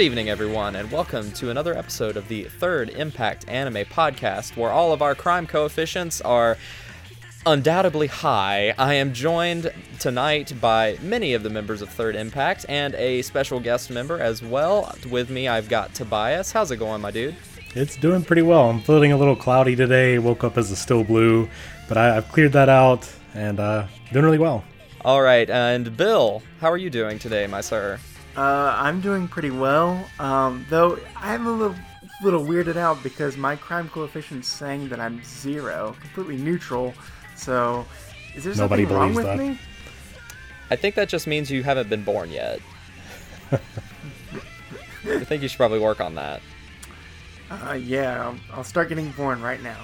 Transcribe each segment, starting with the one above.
Good evening, everyone, and welcome to another episode of the Third Impact Anime Podcast, where all of our crime coefficients are undoubtedly high. I am joined tonight by many of the members of Third Impact and a special guest member as well. With me, I've got Tobias. How's it going, my dude? It's doing pretty well. I'm feeling a little cloudy today. Woke up as a still blue, but I, have cleared that out and uh, doing really well. All right, and Bill, how are you doing today, my sir? Uh, I'm doing pretty well, um, though I'm a little little weirded out because my crime coefficient is saying that I'm zero, completely neutral. So, is there Nobody something wrong with that. me? I think that just means you haven't been born yet. I think you should probably work on that. Uh, yeah, I'll, I'll start getting born right now.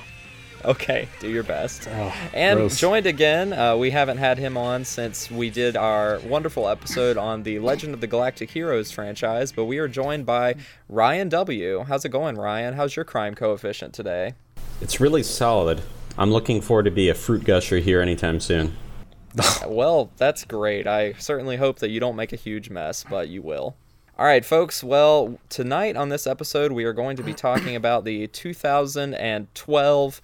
Okay, do your best. Oh, and gross. joined again, uh, we haven't had him on since we did our wonderful episode on the Legend of the Galactic Heroes franchise, but we are joined by Ryan W. How's it going, Ryan? How's your crime coefficient today? It's really solid. I'm looking forward to be a fruit gusher here anytime soon. well, that's great. I certainly hope that you don't make a huge mess, but you will. All right, folks. Well, tonight on this episode, we are going to be talking about the 2012 uh,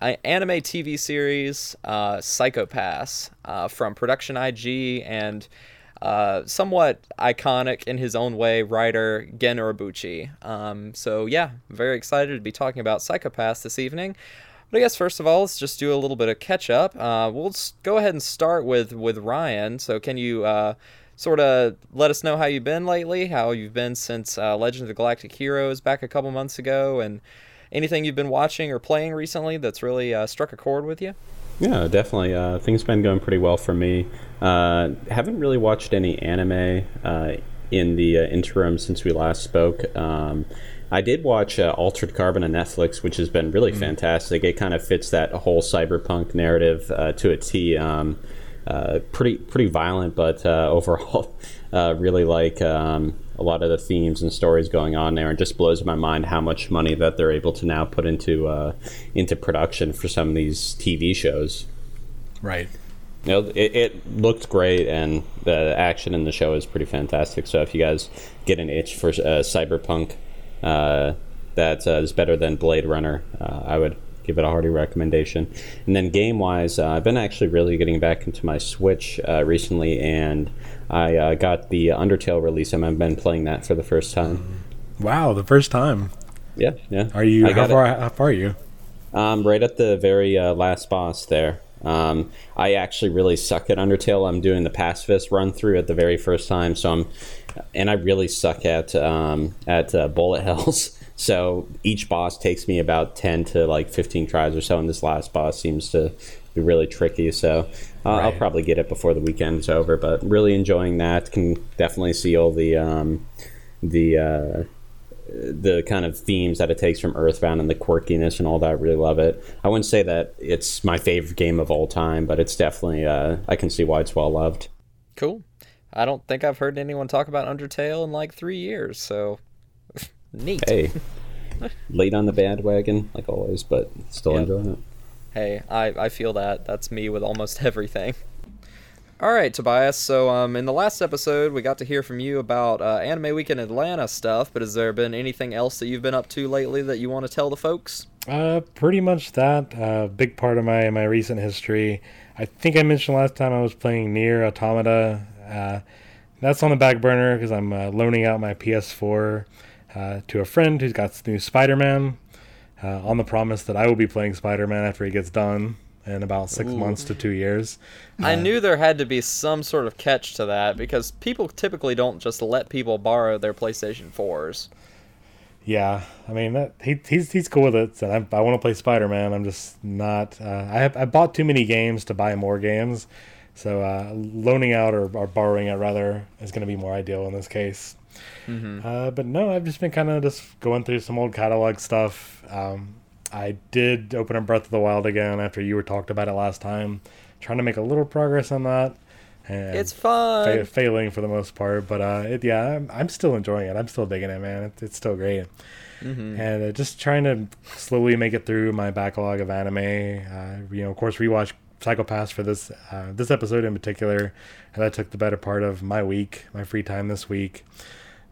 anime TV series uh, Psycho-Pass uh, from Production IG and uh, somewhat iconic in his own way writer Gen Urobuchi. Um, so, yeah, very excited to be talking about Psycho-Pass this evening. But I guess first of all, let's just do a little bit of catch up. Uh, we'll go ahead and start with with Ryan. So, can you uh, sort of let us know how you've been lately? How you've been since uh, Legend of the Galactic Heroes back a couple months ago, and anything you've been watching or playing recently that's really uh, struck a chord with you? Yeah, definitely. Uh, things have been going pretty well for me. Uh, haven't really watched any anime uh, in the uh, interim since we last spoke. Um, I did watch uh, Altered Carbon on Netflix, which has been really fantastic. It kind of fits that whole cyberpunk narrative uh, to a T. Um, uh, pretty pretty violent, but uh, overall, uh, really like um, a lot of the themes and stories going on there, and just blows my mind how much money that they're able to now put into uh, into production for some of these TV shows. Right. You know, it, it looked great, and the action in the show is pretty fantastic. So if you guys get an itch for uh, cyberpunk uh, that uh, is better than Blade Runner, uh, I would give it a hearty recommendation. And then game wise, uh, I've been actually really getting back into my Switch uh, recently, and I uh, got the Undertale release, and I've been playing that for the first time. Wow, the first time. Yeah, yeah. Are you how far? How far are you? Um, right at the very uh, last boss there. Um, I actually really suck at Undertale. I'm doing the pacifist run through at the very first time, so I'm, and I really suck at um, at uh, bullet hells. So each boss takes me about ten to like fifteen tries or so, and this last boss seems to be really tricky. So uh, I'll probably get it before the weekend's over. But really enjoying that. Can definitely see all the um, the uh, the kind of themes that it takes from Earthbound and the quirkiness and all that. Really love it. I wouldn't say that it's my favorite game of all time, but it's definitely uh, I can see why it's well loved. Cool. I don't think I've heard anyone talk about Undertale in like three years, so neat. Hey, late on the bandwagon like always, but still Yep. enjoying it. Hey, I, I feel that. That's me with almost everything. All right, Tobias. So, um, in the last episode, we got to hear from you about uh, Anime Week in Atlanta stuff. But has there been anything else that you've been up to lately that you want to tell the folks? Uh, pretty much that. A big part of my my recent history. I think I mentioned last time I was playing NieR: Automata. Uh, that's on the back burner because I'm uh, loaning out my PS4 uh, to a friend who's got new Spider-Man. Uh, on the promise that I will be playing Spider-Man after he gets done in about six months to two years. I knew there had to be some sort of catch to that because people typically don't just let people borrow their PlayStation 4s. Yeah, I mean that, he, he's he's cool with it. So I, I want to play Spider Man. I'm just not. Uh, I have I bought too many games to buy more games, so uh, loaning out or, or borrowing it rather is going to be more ideal in this case. Uh, but no, I've just been kind of just going through some old catalog stuff. Um, I did open up Breath of the Wild again after you were talked about it last time, trying to make a little progress on that. And It's fun. fa- failing for the most part, but uh, it, yeah, I'm, I'm still enjoying it. I'm still digging it, man. It's, it's still great. And uh, just trying to slowly make it through my backlog of anime. Uh, you know, of course, rewatch Psycho-Pass for this uh, this episode in particular, and that took the better part of my week, my free time this week.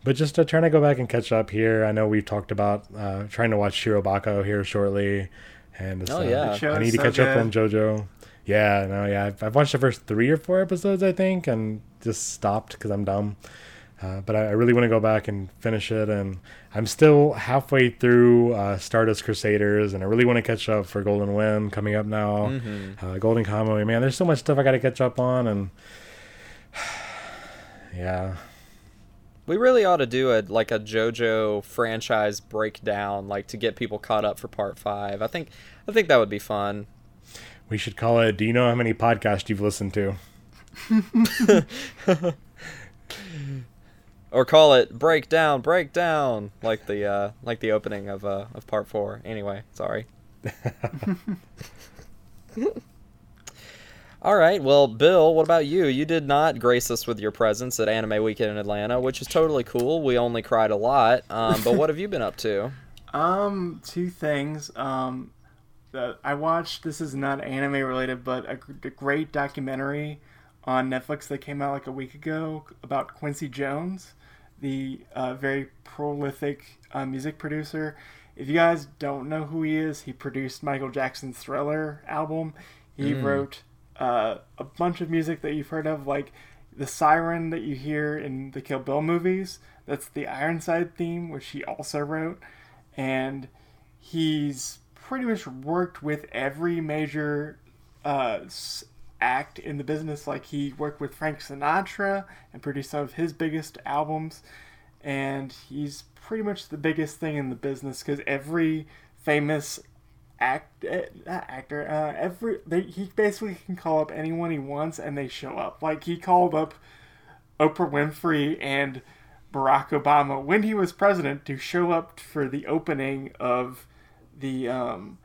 But just uh, trying to go back and catch up here. I know we've talked about uh, trying to watch Shirobako here shortly, and just, Oh, uh, yeah. I need to so catch up on JoJo. Yeah, no, yeah, I've, I've watched the first three or four episodes, I think, and just stopped because I'm dumb. Uh, but I, I really want to go back and finish it, and I'm still halfway through uh, Stardust Crusaders, and I really want to catch up for Golden Wind coming up now. Mm-hmm. Uh, Golden Kamuy, man, there's so much stuff I got to catch up on, and yeah, We really ought to do a like a JoJo franchise breakdown, like to get people caught up for part five. I think I think that would be fun. we should call it. Do you know how many podcasts you've listened to? Or call it breakdown, breakdown, like the uh, like the opening of uh, of part four. Anyway, sorry. All right, well, Bill, what about you? You did not grace us with your presence at Anime Weekend in Atlanta, which is totally cool. We only cried a lot, um, but what have you been up to? Um, two things. Um, I watched. This is not anime related, but a, a great documentary on Netflix that came out like a week ago about Quincy Jones, the uh, very prolific uh, music producer. If you guys don't know who he is, he produced Michael Jackson's Thriller album. He wrote uh, a bunch of music that you've heard of, like the siren that you hear in the Kill Bill movies. That's the Ironside theme, which he also wrote. And he's pretty much worked with every major uh, act in the business. Like he worked with Frank Sinatra and produced some of his biggest albums. And he's pretty much the biggest thing in the business because every famous act eh, not actor uh, every they, he basically can call up anyone he wants and they show up. Like he called up oprah winfrey and barack obama when he was president to show up for the opening of the um,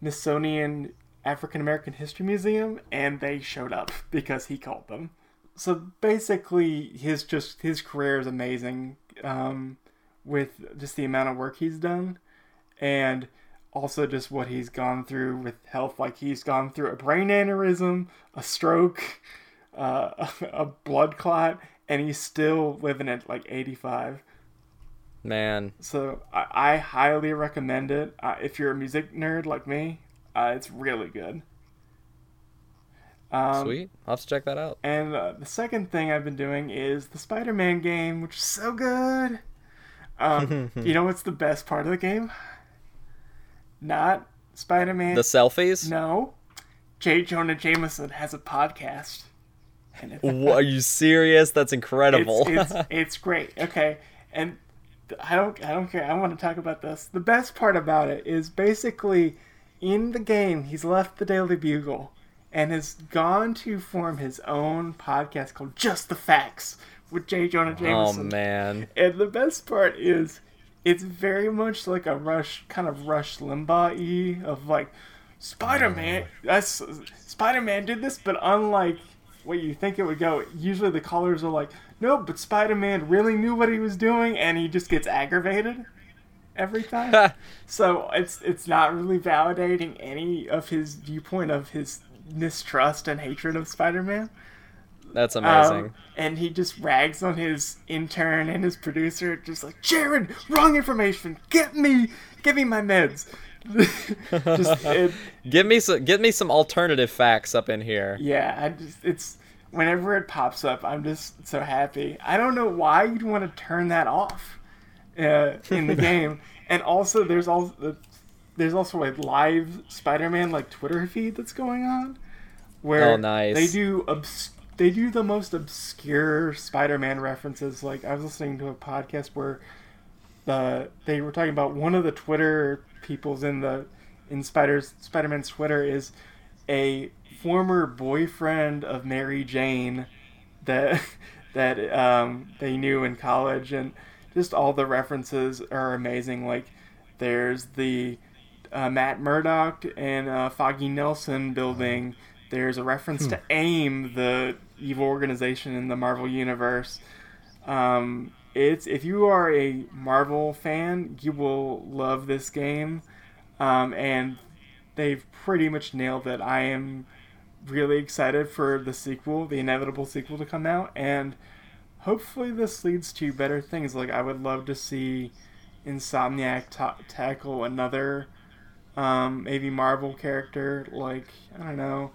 smithsonian african american history museum and they showed up because he called them. So basically his just his career is amazing um, with just the amount of work he's done. And also just what he's gone through with health. Like he's gone through a brain aneurysm, a stroke, uh, a blood clot, and he's still living at like 85. Man, So I, I highly recommend it. Uh, if you're a music nerd like me, uh, it's really good. Um, sweet. I'll have to check that out. And uh, the second thing I've been doing is the Spider-Man game, which is so good. Um, you know what's the best part of the game? Not Spider-Man. The selfies? No, J. Jonah Jameson has a podcast. And Are you serious? That's incredible. it's, it's, it's great. Okay, and I don't I don't care. I want to talk about this. The best part about it is basically in the game he's left the Daily Bugle and has gone to form his own podcast called Just the Facts with J. Jonah oh, Jameson. oh man. And the best part is, it's very much like a Rush, kind of Rush Limbaugh of like, Spider Man. Oh, that's Spider Man did this, but unlike what you think it would go, usually the callers are like, no, but Spider Man really knew what he was doing, and he just gets aggravated every time. so it's it's not really validating any of his viewpoint of his mistrust and hatred of Spider Man. That's amazing. Um, and he just rags on his intern and his producer, just like Jared, wrong information. Get me, get me my meds. just it, Give me some get me some alternative facts up in here. yeah, I just it's whenever it pops up, I'm just so happy. I don't know why you'd want to turn that off uh, in the game. And also, there's also there's also a live Spider-Man like Twitter feed that's going on, where Oh, nice. they do obs- they do the most obscure Spider-Man references. Like I was listening to a podcast where the they were talking about one of the Twitter people's in the in Spider's Spider-Man's Twitter is a former boyfriend of Mary Jane that that um, they knew in college, and just all the references are amazing. Like there's the uh, Matt Murdock and uh, Foggy Nelson building. There's a reference to AIM, the evil organization in the Marvel universe. Um, it's if you are a Marvel fan, you will love this game, um, and they've pretty much nailed it. I am really excited for the sequel, the inevitable sequel to come out, and hopefully this leads to better things. Like I would love to see Insomniac ta- tackle another um, maybe Marvel character like I don't know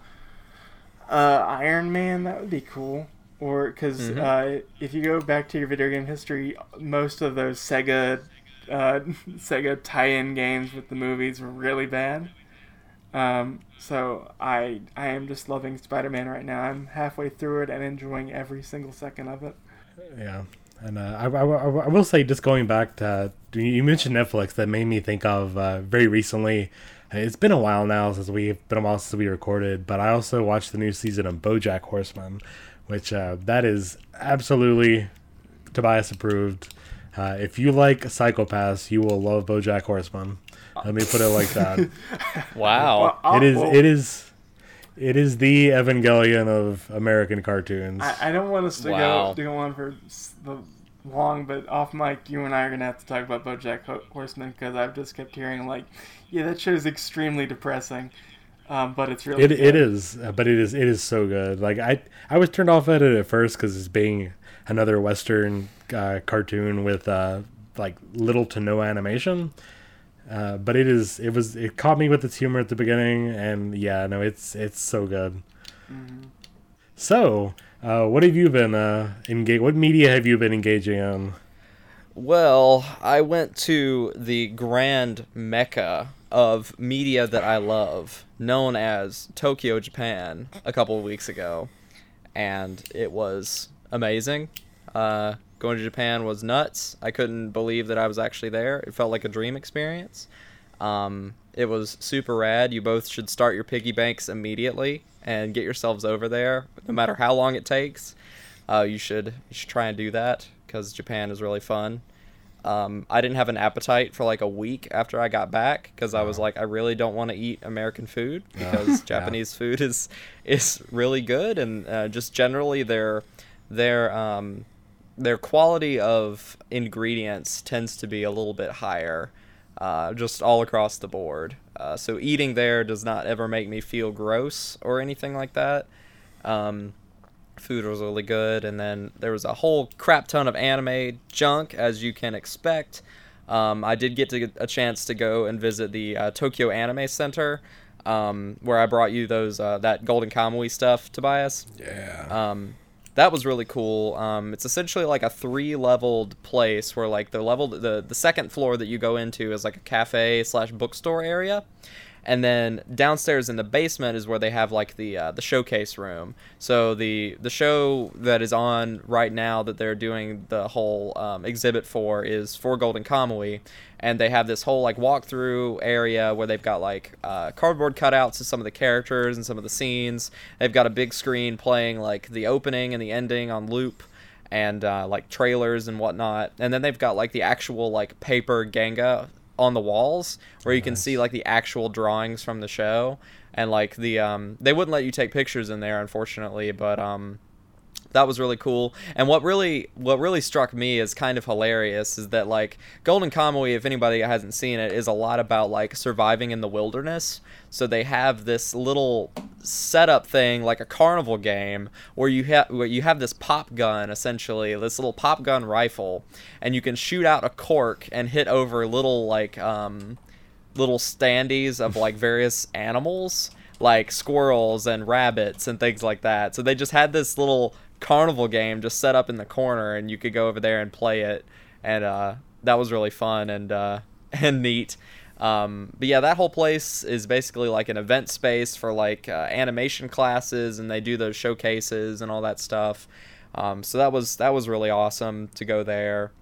uh, Iron Man. That would be cool. Or because Mhm. uh, if you go back to your video game history, most of those Sega uh, Sega tie-in games with the movies were really bad. Um, so I I am just loving Spider-Man right now. I'm halfway through it and enjoying every single second of it. Yeah, and uh, I, I, I will say, just going back to you mentioned Netflix, that made me think of uh, very recently. It's been a while now since we've been a while since we recorded, but I also watched the new season of BoJack Horseman, which uh, that is absolutely Tobias approved. Uh, if you like Psycho-Pass, you will love BoJack Horseman. Let me put it like that. Wow. it is. It is. It is the Evangelion of American cartoons. I, I don't want us to Wow. go to go on for s- the long, but off mic, you and I are gonna have to talk about BoJack Horseman because I've just kept hearing like, yeah, that show's extremely depressing, um, but it's really It, good. it is, uh, but it is it is so good. Like I I was turned off at it at first because it's being another Western uh, cartoon with uh, like little to no animation. Uh, but it is it was it caught me with its humor at the beginning, and yeah, no, it's it's so good. So, uh, what have you been uh, engage? What media have you been engaging on? Well, I went to the grand mecca of media that I love, known as Tokyo, Japan, a couple of weeks ago, and it was amazing. Uh, going to Japan was nuts. I couldn't believe that I was actually there. It felt like a dream experience. Um, it was super rad. You both should start your piggy banks immediately and get yourselves over there, no matter how long it takes. Uh, you should you should try and do that because Japan is really fun. Um, I didn't have an appetite for like a week after I got back because I was like, I really don't want to eat American food because Japanese food is is really good and uh, just generally their their um, their quality of ingredients tends to be a little bit higher, uh, just all across the board. Uh, so eating there does not ever make me feel gross or anything like that. Um, food was really good, and then there was a whole crap ton of anime junk, as you can expect. Um, I did get to get a chance to go and visit the uh, Tokyo Anime Center, um, where I brought you those uh, that Golden Kamuy stuff, Tobias. Yeah. Um, that was really cool. Um, it's essentially like a three-leveled place where like the level the the second floor that you go into is like a cafe slash bookstore area, and then downstairs in the basement is where they have like the uh, the showcase room. So the the show that is on right now that they're doing the whole um, exhibit for is for Golden Kamuy, and they have this whole like walkthrough area where they've got like uh, cardboard cutouts of some of the characters and some of the scenes. They've got a big screen playing like the opening and the ending on loop and uh, like trailers and whatnot. And then they've got like the actual like paper Ganga on the walls where you can see like the actual drawings from the show. And like the um they wouldn't let you take pictures in there unfortunately, but um that was really cool. And what really what really struck me as kind of hilarious is that like Golden Kamuy, if anybody hasn't seen it, is a lot about like surviving in the wilderness. So they have this little setup thing like a carnival game where you have where you have this pop gun essentially, this little pop gun rifle, and you can shoot out a cork and hit over little like um little standees of like various animals like squirrels and rabbits and things like that. So they just had this little carnival game just set up in the corner and you could go over there and play it and uh, that was really fun and uh, and neat. Um, but yeah, that whole place is basically like an event space for like uh, animation classes, and they do those showcases and all that stuff. Um, so that was that was really awesome to go there.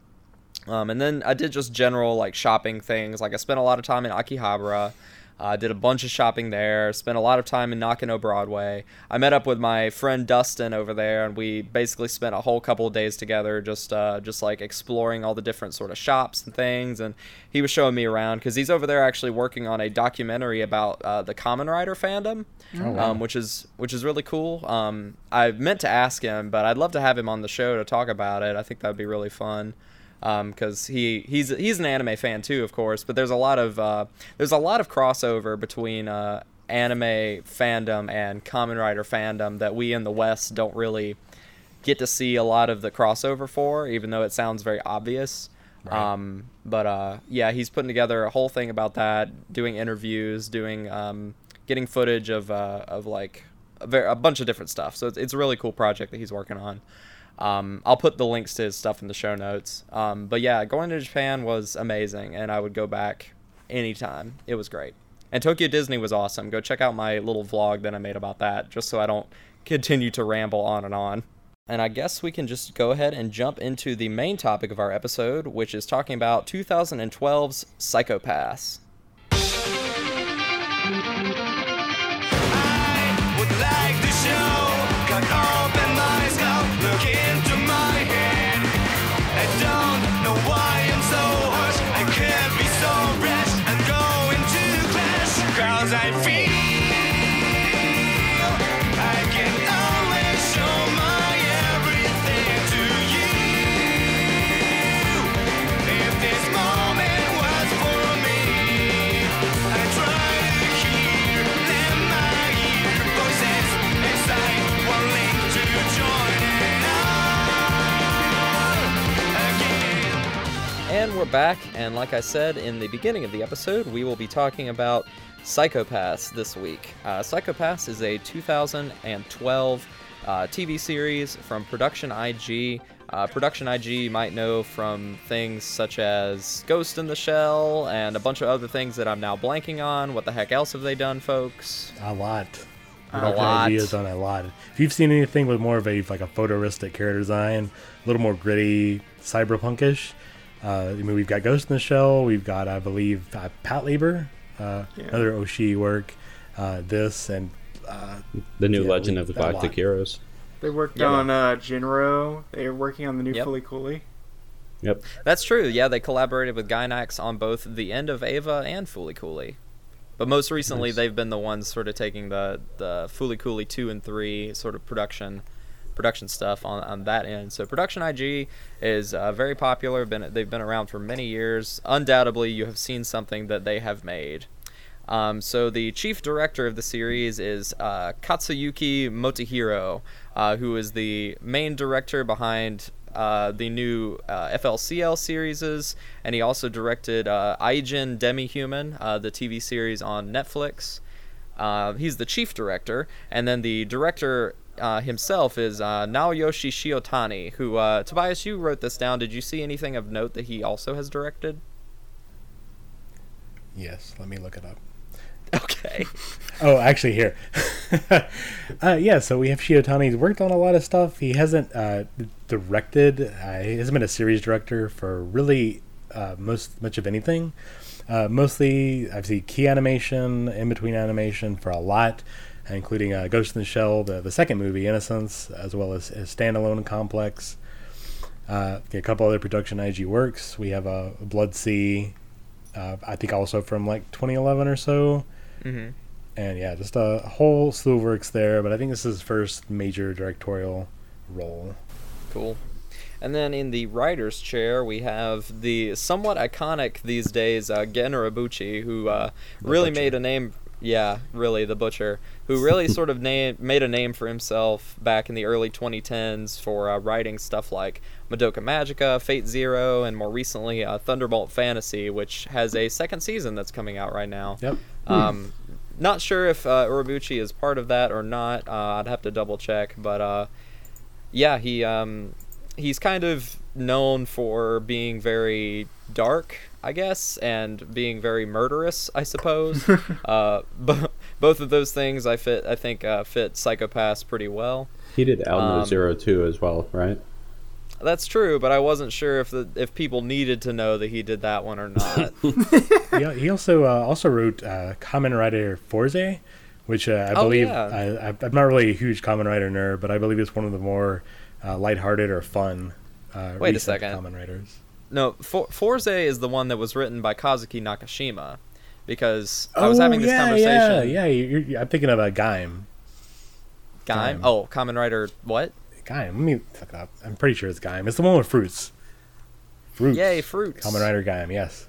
Um, and then I did just general like shopping things. Like I spent a lot of time in Akihabara. I uh, did a bunch of shopping there. Spent a lot of time in Nakano Broadway. I met up with my friend Dustin over there, and we basically spent a whole couple of days together, just uh, just like exploring all the different sort of shops and things. And he was showing me around because he's over there actually working on a documentary about uh, the Kamen Rider fandom, um, which is which is really cool. Um, I meant to ask him, but I'd love to have him on the show to talk about it. I think that'd be really fun because um, he he's he's an anime fan too, of course. But there's a lot of uh, there's a lot of crossover between uh, anime fandom and Kamen Rider fandom that we in the West don't really get to see a lot of the crossover for, even though it sounds very obvious. Right. Um, but uh, yeah, he's putting together a whole thing about that, doing interviews, doing um, getting footage of uh, of like a, ver- a bunch of different stuff. So it's, it's a really cool project that he's working on. Um, I'll put the links to his stuff in the show notes. Um, but yeah, going to Japan was amazing, and I would go back anytime. It was great. And Tokyo Disney was awesome. Go check out my little vlog that I made about that, just so I don't continue to ramble on and on. And I guess we can just go ahead and jump into the main topic of our episode, which is talking about 2012's Psycho-Pass. I would like to show, don't we're back, and like I said in the beginning of the episode, we will be talking about Psycho-Pass this week. Uh, Psycho-Pass is a 2012 uh, TV series from Production IG. Uh, Production IG you might know from things such as Ghost in the Shell and a bunch of other things that I'm now blanking on. What the heck else have they done, folks? A lot. A Production lot. ID has done a lot. If you've seen anything with more of a like a photorealistic character design, a little more gritty, cyberpunkish, uh, I mean, we've got Ghost in the Shell. We've got, I believe, uh, Patlabor, uh, Yeah. another Oshii work. Uh, this and uh, The new Yeah, Legend we- of the a lot. Galactic Heroes. They worked Yeah. on uh, Jin-Roh. They're working on the new Yep. Fooly Cooly. Yep. That's true. Yeah, they collaborated with Gainax on both the end of Eva and Fooly Cooly. But most recently, Nice. they've been the ones sort of taking the the Fooly Cooly two and three sort of production production stuff on, on that end. So Production IG is uh, very popular. Been they've been around for many years. Undoubtedly, you have seen something that they have made. Um, so the chief director of the series is uh, Katsuyuki Motohiro, uh, who is the main director behind uh, the new uh, FLCL series, and he also directed uh, Ajin Demi-Human, uh, the TV series on Netflix. Uh, he's the chief director, and then the director uh, himself is uh, Naoyoshi Shiotani, who uh, Tobias, you wrote this down. Did you see anything of note that he also has directed? yes, let me look it up. Okay. Oh, actually, here. uh, yeah, so we have Shiotani. He's worked on a lot of stuff. He hasn't uh, directed. Uh, he hasn't been a series director for really uh, most much of anything. Uh, mostly, I've seen key animation, in between animation for a lot, including uh, Ghost in the Shell, the, the second movie, Innocence, as well as, as standalone complex. Uh, a couple other production IG works. We have a uh, Blood-C. Uh, I think also from like 2011 or so hmm and yeah, just a whole slew of works there. But I think this is his first major directorial role. Cool. And then in the writer's chair, we have the somewhat iconic these days uh, Gen Urobuchi, who uh, really Butcher. made a name. Yeah, really, the butcher, who really sort of name, made a name for himself back in the early 2010s for uh, writing stuff like Madoka Magica, Fate Zero, and more recently uh, Thunderbolt Fantasy, which has a second season that's coming out right now. Yep. Um, not sure if uh, Urobuchi is part of that or not. Uh, I'd have to double check, but uh, yeah, he um, he's kind of known for being very dark, I guess, and being very murderous, I suppose. uh, b- both of those things I fit, I think, uh, fit Psycho-Pass pretty well. He did Alamo Um, Zero Two as well, right? That's true, but I wasn't sure if the if people needed to know that he did that one or not. he, he also uh, also wrote uh, Kamen Rider Fourze, which uh, I Oh, believe yeah. I, I, I'm not really a huge Kamen Rider nerd, but I believe it's one of the more uh, lighthearted or fun. Uh, Wait a recent second. Kamen Riders. No, For- Fourze is the one that was written by Kazuki Nakashima, because I was having this Oh, yeah, conversation. Yeah, yeah. You're, you're, I'm thinking of a Gaim. Gaim? Oh, Kamen Rider. What? Gaim. Let me look it up. I'm pretty sure it's Gaim. It's the one with fruits. Fruits. Yay, fruits. Kamen Rider Gaim. Yes.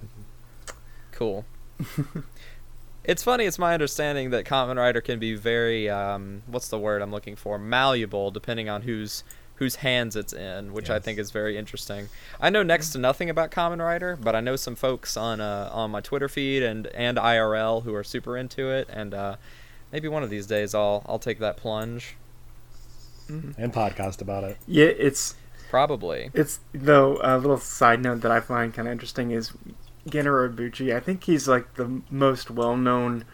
Cool. it's funny. It's my understanding that Kamen Rider can be very um, what's the word I'm looking for? Malleable, depending on who's whose hands it's in, which I think is very interesting. I know next to nothing about Kamen Rider, but I know some folks on uh, on my Twitter feed and and IRL who are super into it, and uh, maybe one of these days I'll I'll take that plunge. and podcast about it. Yeah, it's Probably. It's though a little side note that I find kind of interesting is Gen Urobuchi. I think he's like the most well-known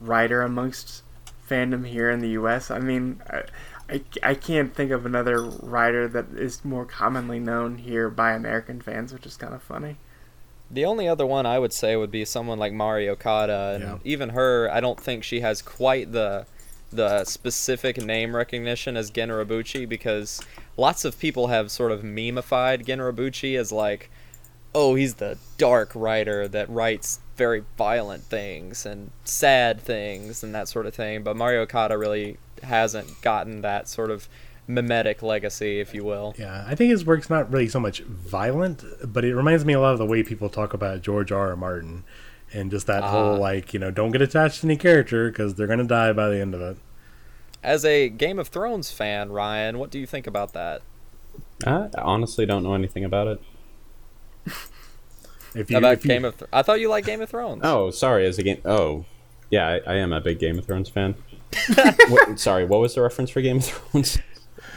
writer amongst fandom here in the U.S. I mean, I, I, I can't think of another writer that is more commonly known here by American fans, which is kind of funny. The only other one I would say would be someone like Mari Okada, and Yeah. even her, I don't think she has quite the the specific name recognition as Gen Urobuchi because lots of people have sort of memeified Gen Urobuchi as like, oh, he's the dark writer that writes very violent things and sad things and that sort of thing. But Mari Okada really hasn't gotten that sort of mimetic legacy, if you will. Yeah, I think his work's not really so much violent, but it reminds me a lot of the way people talk about George R. R. Martin, and just that whole Ah. like you know don't get attached to any character because they're gonna die by the end of it. As a Game of Thrones fan, Ryan, what do you think about that? I honestly don't know anything about it. If you, about if you Game of Th- I thought you liked Game of Thrones. Oh, sorry. As a game. Oh, yeah, I, I am a big Game of Thrones fan. what, sorry, what was the reference for Game of Thrones?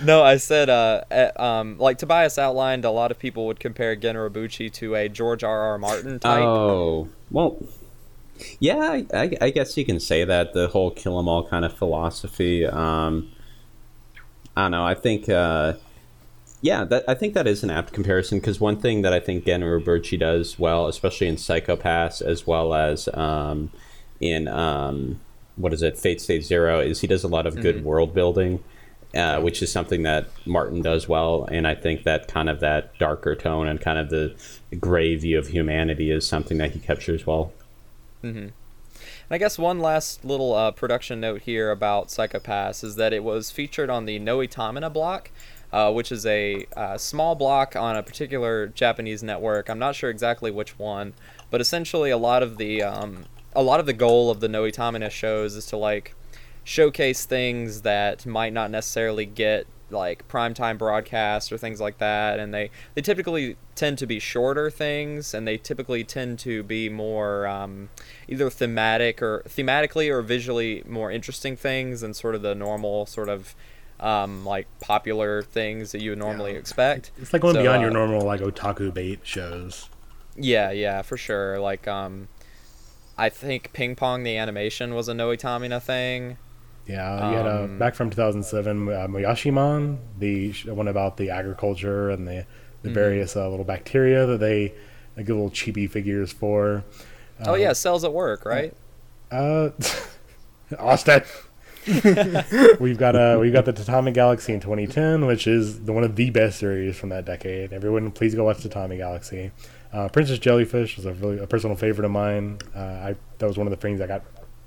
No, I said, uh, uh, um, like Tobias outlined, a lot of people would compare Gen Urobuchi to a George R. R. Martin type. Oh, well, yeah, I, I, I guess you can say that the whole kill 'em all kind of philosophy. Um, I don't know. I think, uh, yeah, that I think that is an apt comparison because one thing that I think Gen Urobuchi does well, especially in Psycho-Pass as well as um, in um, what is it, Fate State Zero, is he does a lot of good world building. Uh, which is something that Martin does well, and I think that kind of that darker tone and kind of the gray view of humanity is something that he captures well. And I guess one last little uh, production note here about Psycho-Pass is that it was featured on the Noitamina block, uh, which is a uh, small block on a particular Japanese network. I'm not sure exactly which one, but essentially a lot of the um, a lot of the goal of the Noitamina shows is to like showcase things that might not necessarily get like primetime broadcast or things like that and they they typically tend to be shorter things and they typically tend to be more um, either thematic or thematically or visually more interesting things than sort of the normal sort of um, like popular things that you would normally expect it's like going So, beyond uh, your normal like otaku bait shows. yeah, yeah, for sure. Like, um, I think Ping Pong the animation was a Noitamina thing. Yeah, you had a Um, back from 2007 uh, Moyashimon, the one about the agriculture and the Mm-hmm. the various uh, little bacteria that they like little chibi figures for. oh yeah, cells at work, right? Uh, Austin. We've got uh, we've got the Tatami Galaxy in 2010, which is the one of the best series from that decade. Everyone, please go watch Tatami Galaxy. Uh, Princess Jellyfish was a really a personal favorite of mine. Uh, I that was one of the things I got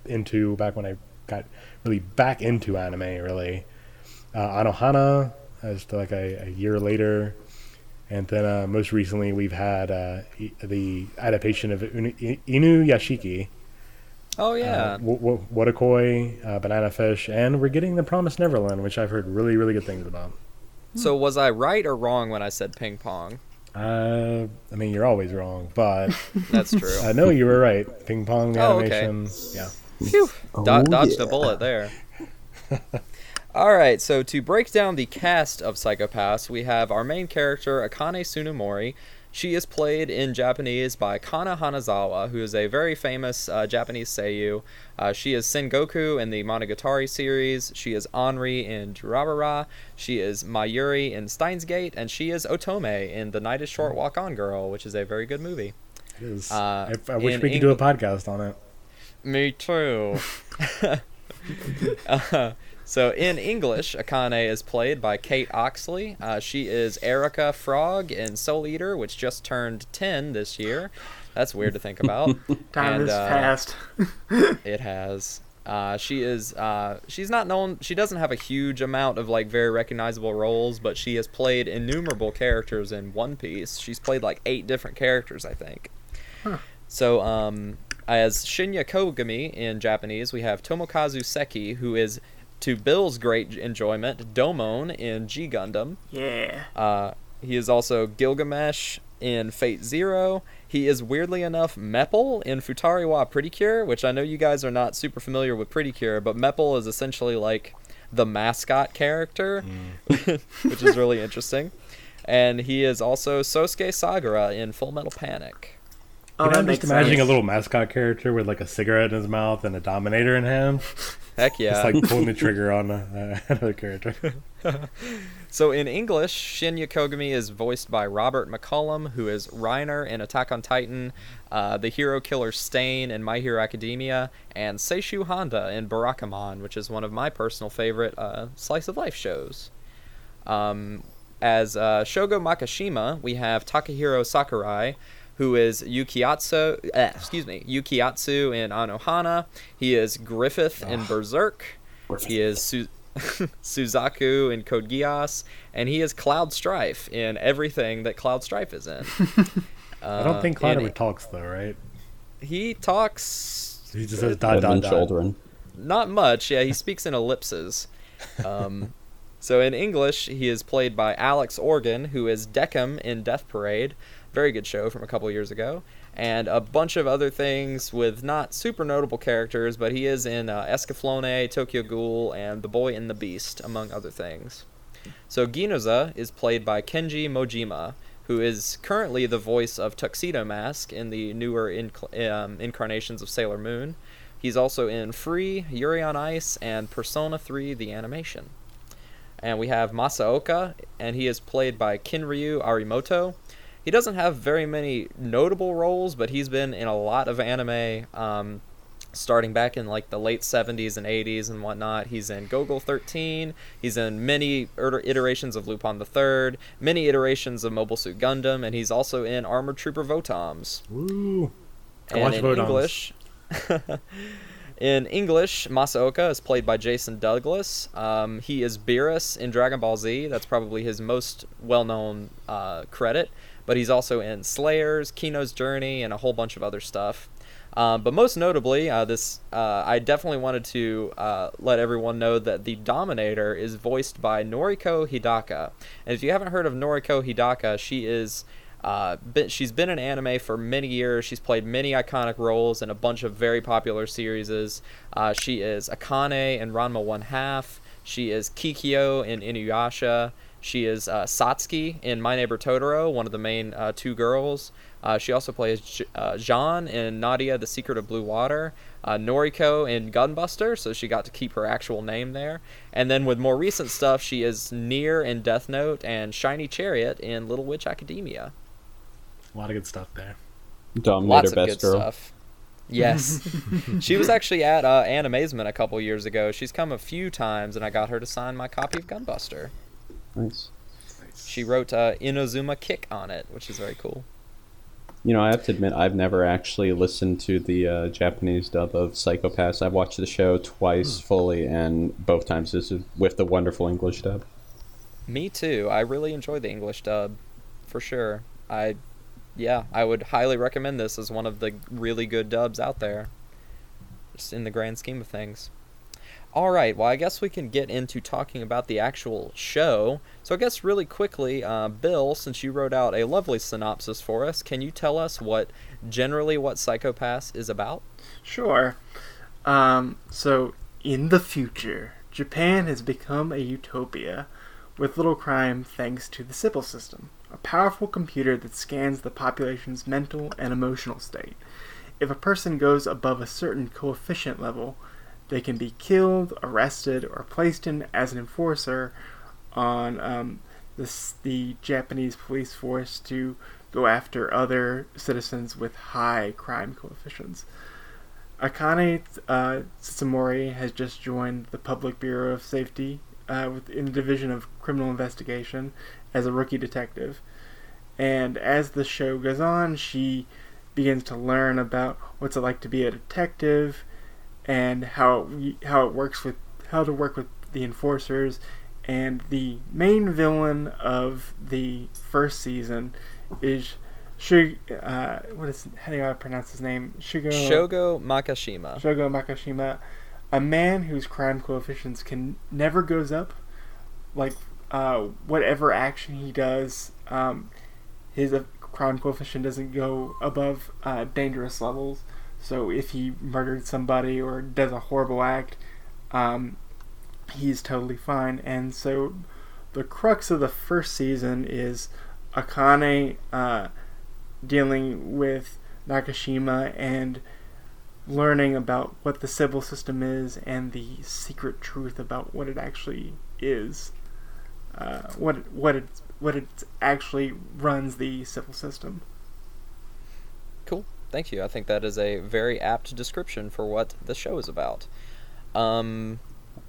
into back when I got really back into anime. Really, uh, Anohana as like a, a year later, and then uh, most recently we've had uh, the adaptation of Inu, Inu Yashiki. Oh yeah. Uh, w- w- Watakoi, uh, Banana Fish, and we're getting The Promised Neverland, which I've heard really, really good things about. so was I right or wrong when I said Ping Pong? Uh, I mean, you're always wrong, but That's true. I know you were right. Ping pong Oh, okay. animation, yeah. Phew. Oh, Do- dodged yeah. a bullet there. All right, so to break down the cast of Psycho-Pass, we have our main character Akane Tsunemori. She is played in Japanese by Kana Hanazawa, who is a very famous uh, Japanese seiyuu. Uh, she is Sengoku in the Monogatari series. She is Anri in Durarara. She is Mayuri in Steins Gate, and she is Otome in The Night Is Short Walk On Girl, which is a very good movie. It is. Uh, I, I wish we could do a podcast on it. Me too. so in English, Akane is played by Kate Oxley. Uh, she is Erica Frog in Soul Eater, which just turned 10 this year. That's weird to think about. Time And, has uh, passed. It has. Uh, she is. Uh, she's not known. She doesn't have a huge amount of like very recognizable roles, but she has played innumerable characters in One Piece. She's played like eight different characters, I think. So, um, as Shinya Kogami in Japanese, we have Tomokazu Seki, who is to Bill's great enjoyment, Domon in G Gundam. Yeah. Uh, he is also Gilgamesh in Fate Zero. He is weirdly enough Meppel in Futari wa Pretty Cure, which I know you guys are not super familiar with Pretty Cure, but Meppel is essentially like the mascot character, which is really interesting. And he is also Sosuke Sagara in Full Metal Panic. Oh, You know, I'm just imagining sense. a little mascot character with like a cigarette in his mouth and a dominator in hand. Heck yeah. Just like pulling the trigger on uh, another character. So in English, Shinya Kogami is voiced by Robert McCollum, who is Reiner in Attack on Titan, uh, the hero killer Stain in My Hero Academia, and Seishu Handa in Barakamon, which is one of my personal favorite uh, slice of life shows. Um, as uh, Shogo Makishima, we have Takahiro Sakurai, who is Yukiatsu, eh, excuse me, Yukiatsu in Anohana. He is Griffith in Berserk. He is Su- Suzaku in Code Geass, and he is Cloud Strife in everything that Cloud Strife is in. I don't think Cloud and ever talks though, right? He talks He just says dot Head dot dot. children. not much. Yeah, he speaks in ellipses. Um, so in English, he is played by Alex Organ, who is Decim in Death Parade. Very good show from a couple years ago. And a bunch of other things with not super notable characters, but he is in uh, Tokyo Ghoul, and The Boy and the Beast, among other things. So Ginoza is played by Kenji Nojima, who is currently the voice of Tuxedo Mask in the newer inc- um, incarnations of Sailor Moon. He's also in Free, Yuri on Ice, and Persona 3 the animation. And we have Masaoka, and he is played by Kinryu Arimoto. He doesn't have very many notable roles, but he's been in a lot of anime, um, starting back in like the late 70s and 80s and whatnot. He's in Golgo 13. He's in many iterations of Lupin the Third, many iterations of Mobile Suit Gundam, and he's also in Armored Trooper Votoms. Woo. Go And watch in Votoms. English, in English, Masaoka is played by Jason Douglas. Um, he is Beerus in Dragon Ball Z. That's probably his most well-known uh, credit. But he's also in Slayers, Kino's Journey, and a whole bunch of other stuff. Um, but most notably, uh, this uh, I definitely wanted to uh, let everyone know that the Dominator is voiced by Noriko Hidaka. And if you haven't heard of Noriko Hidaka, she is uh, been, she's been in anime for many years. She's played many iconic roles in a bunch of very popular series. Uh, she is Akane in Ranma One Half. She is Kikyo in Inuyasha. She is uh, Satsuki in My Neighbor Totoro, one of the main uh, two girls. Uh, she also plays J- uh, Jean in Nadia: The Secret of Blue Water. Uh, Noriko in Gunbuster, so she got to keep her actual name there. And then with more recent stuff, she is Near in Death Note and Shiny Chariot in Little Witch Academia. A lot of good stuff there. Dominator Lots of best good girl. stuff. Yes, she was actually at uh, Animazement a couple years ago. She's come a few times, and I got her to sign my copy of Gunbuster. Nice. She wrote uh, Inazuma Kick on it, which is very cool. You know, I have to admit, I've never actually listened to the uh, Japanese dub of Psycho-Pass. I've watched the show twice fully, and both times this is with the wonderful English dub. Me too. I really enjoy the English dub, for sure. I, yeah, I would highly recommend this as one of the really good dubs out there. Just in the grand scheme of things. All right. Well, I guess we can get into talking about the actual show. So I guess really quickly, uh, Bill, since you wrote out a lovely synopsis for us, can you tell us what generally what Psycho-Pass is about? Sure. Um, so, in the future, Japan has become a utopia with little crime thanks to the Sibyl system, a powerful computer that scans the population's mental and emotional state. If a person goes above a certain coefficient level, they can be killed, arrested, or placed in as an enforcer on um, the Japanese police force to go after other citizens with high crime coefficients. Akane uh, has just joined the Public Bureau of Safety uh, within the Division of Criminal Investigation as a rookie detective. And as the show goes on, she begins to learn about what's it like to be a detective and how how it works with how to work with the enforcers. And the main villain of the first season is Shug. Uh, what is how do I pronounce his name? Shugo. Shogo Makishima. Shogo Makishima. a man whose crime coefficients can never goes up, like uh, whatever action he does, um, his uh, crime coefficient doesn't go above uh, dangerous levels. So if he murdered somebody or does a horrible act, um, he's totally fine. And so the crux of the first season is Akane uh, dealing with Makishima and learning about what the Sibyl system is and the secret truth about what it actually is. Uh, what what it what it actually runs the Sibyl system. Cool. Thank you. I think that is a very apt description for what the show is about. Um,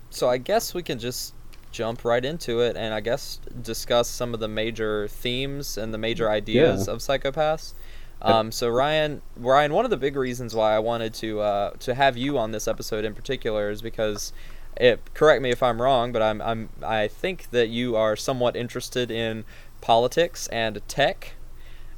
so I guess we can just jump right into it and I guess discuss some of the major themes and the major ideas Yeah. of Psycho-Pass. Um, so Ryan, Ryan, one of the big reasons why I wanted to uh, to have you on this episode in particular is because, it, correct me if I'm wrong, but I'm, I'm I think that you are somewhat interested in politics and tech.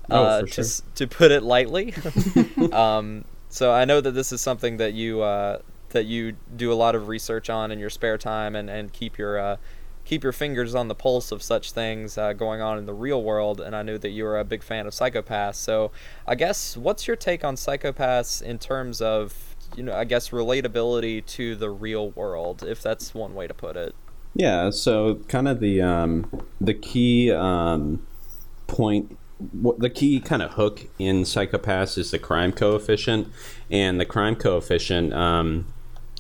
Uh, to, sure. to put it lightly. um, so I know that this is something that you uh, that you do a lot of research on in your spare time and, and keep your uh, keep your fingers on the pulse of such things uh, going on in the real world. And I knew that you were a big fan of Psycho-Pass. So I guess what's your take on Psycho-Pass in terms of you know I guess relatability to the real world, if that's one way to put it. Yeah, so kind of the um, the key um, point, the key kind of hook in Psycho-Pass is the crime coefficient, and the crime coefficient, um,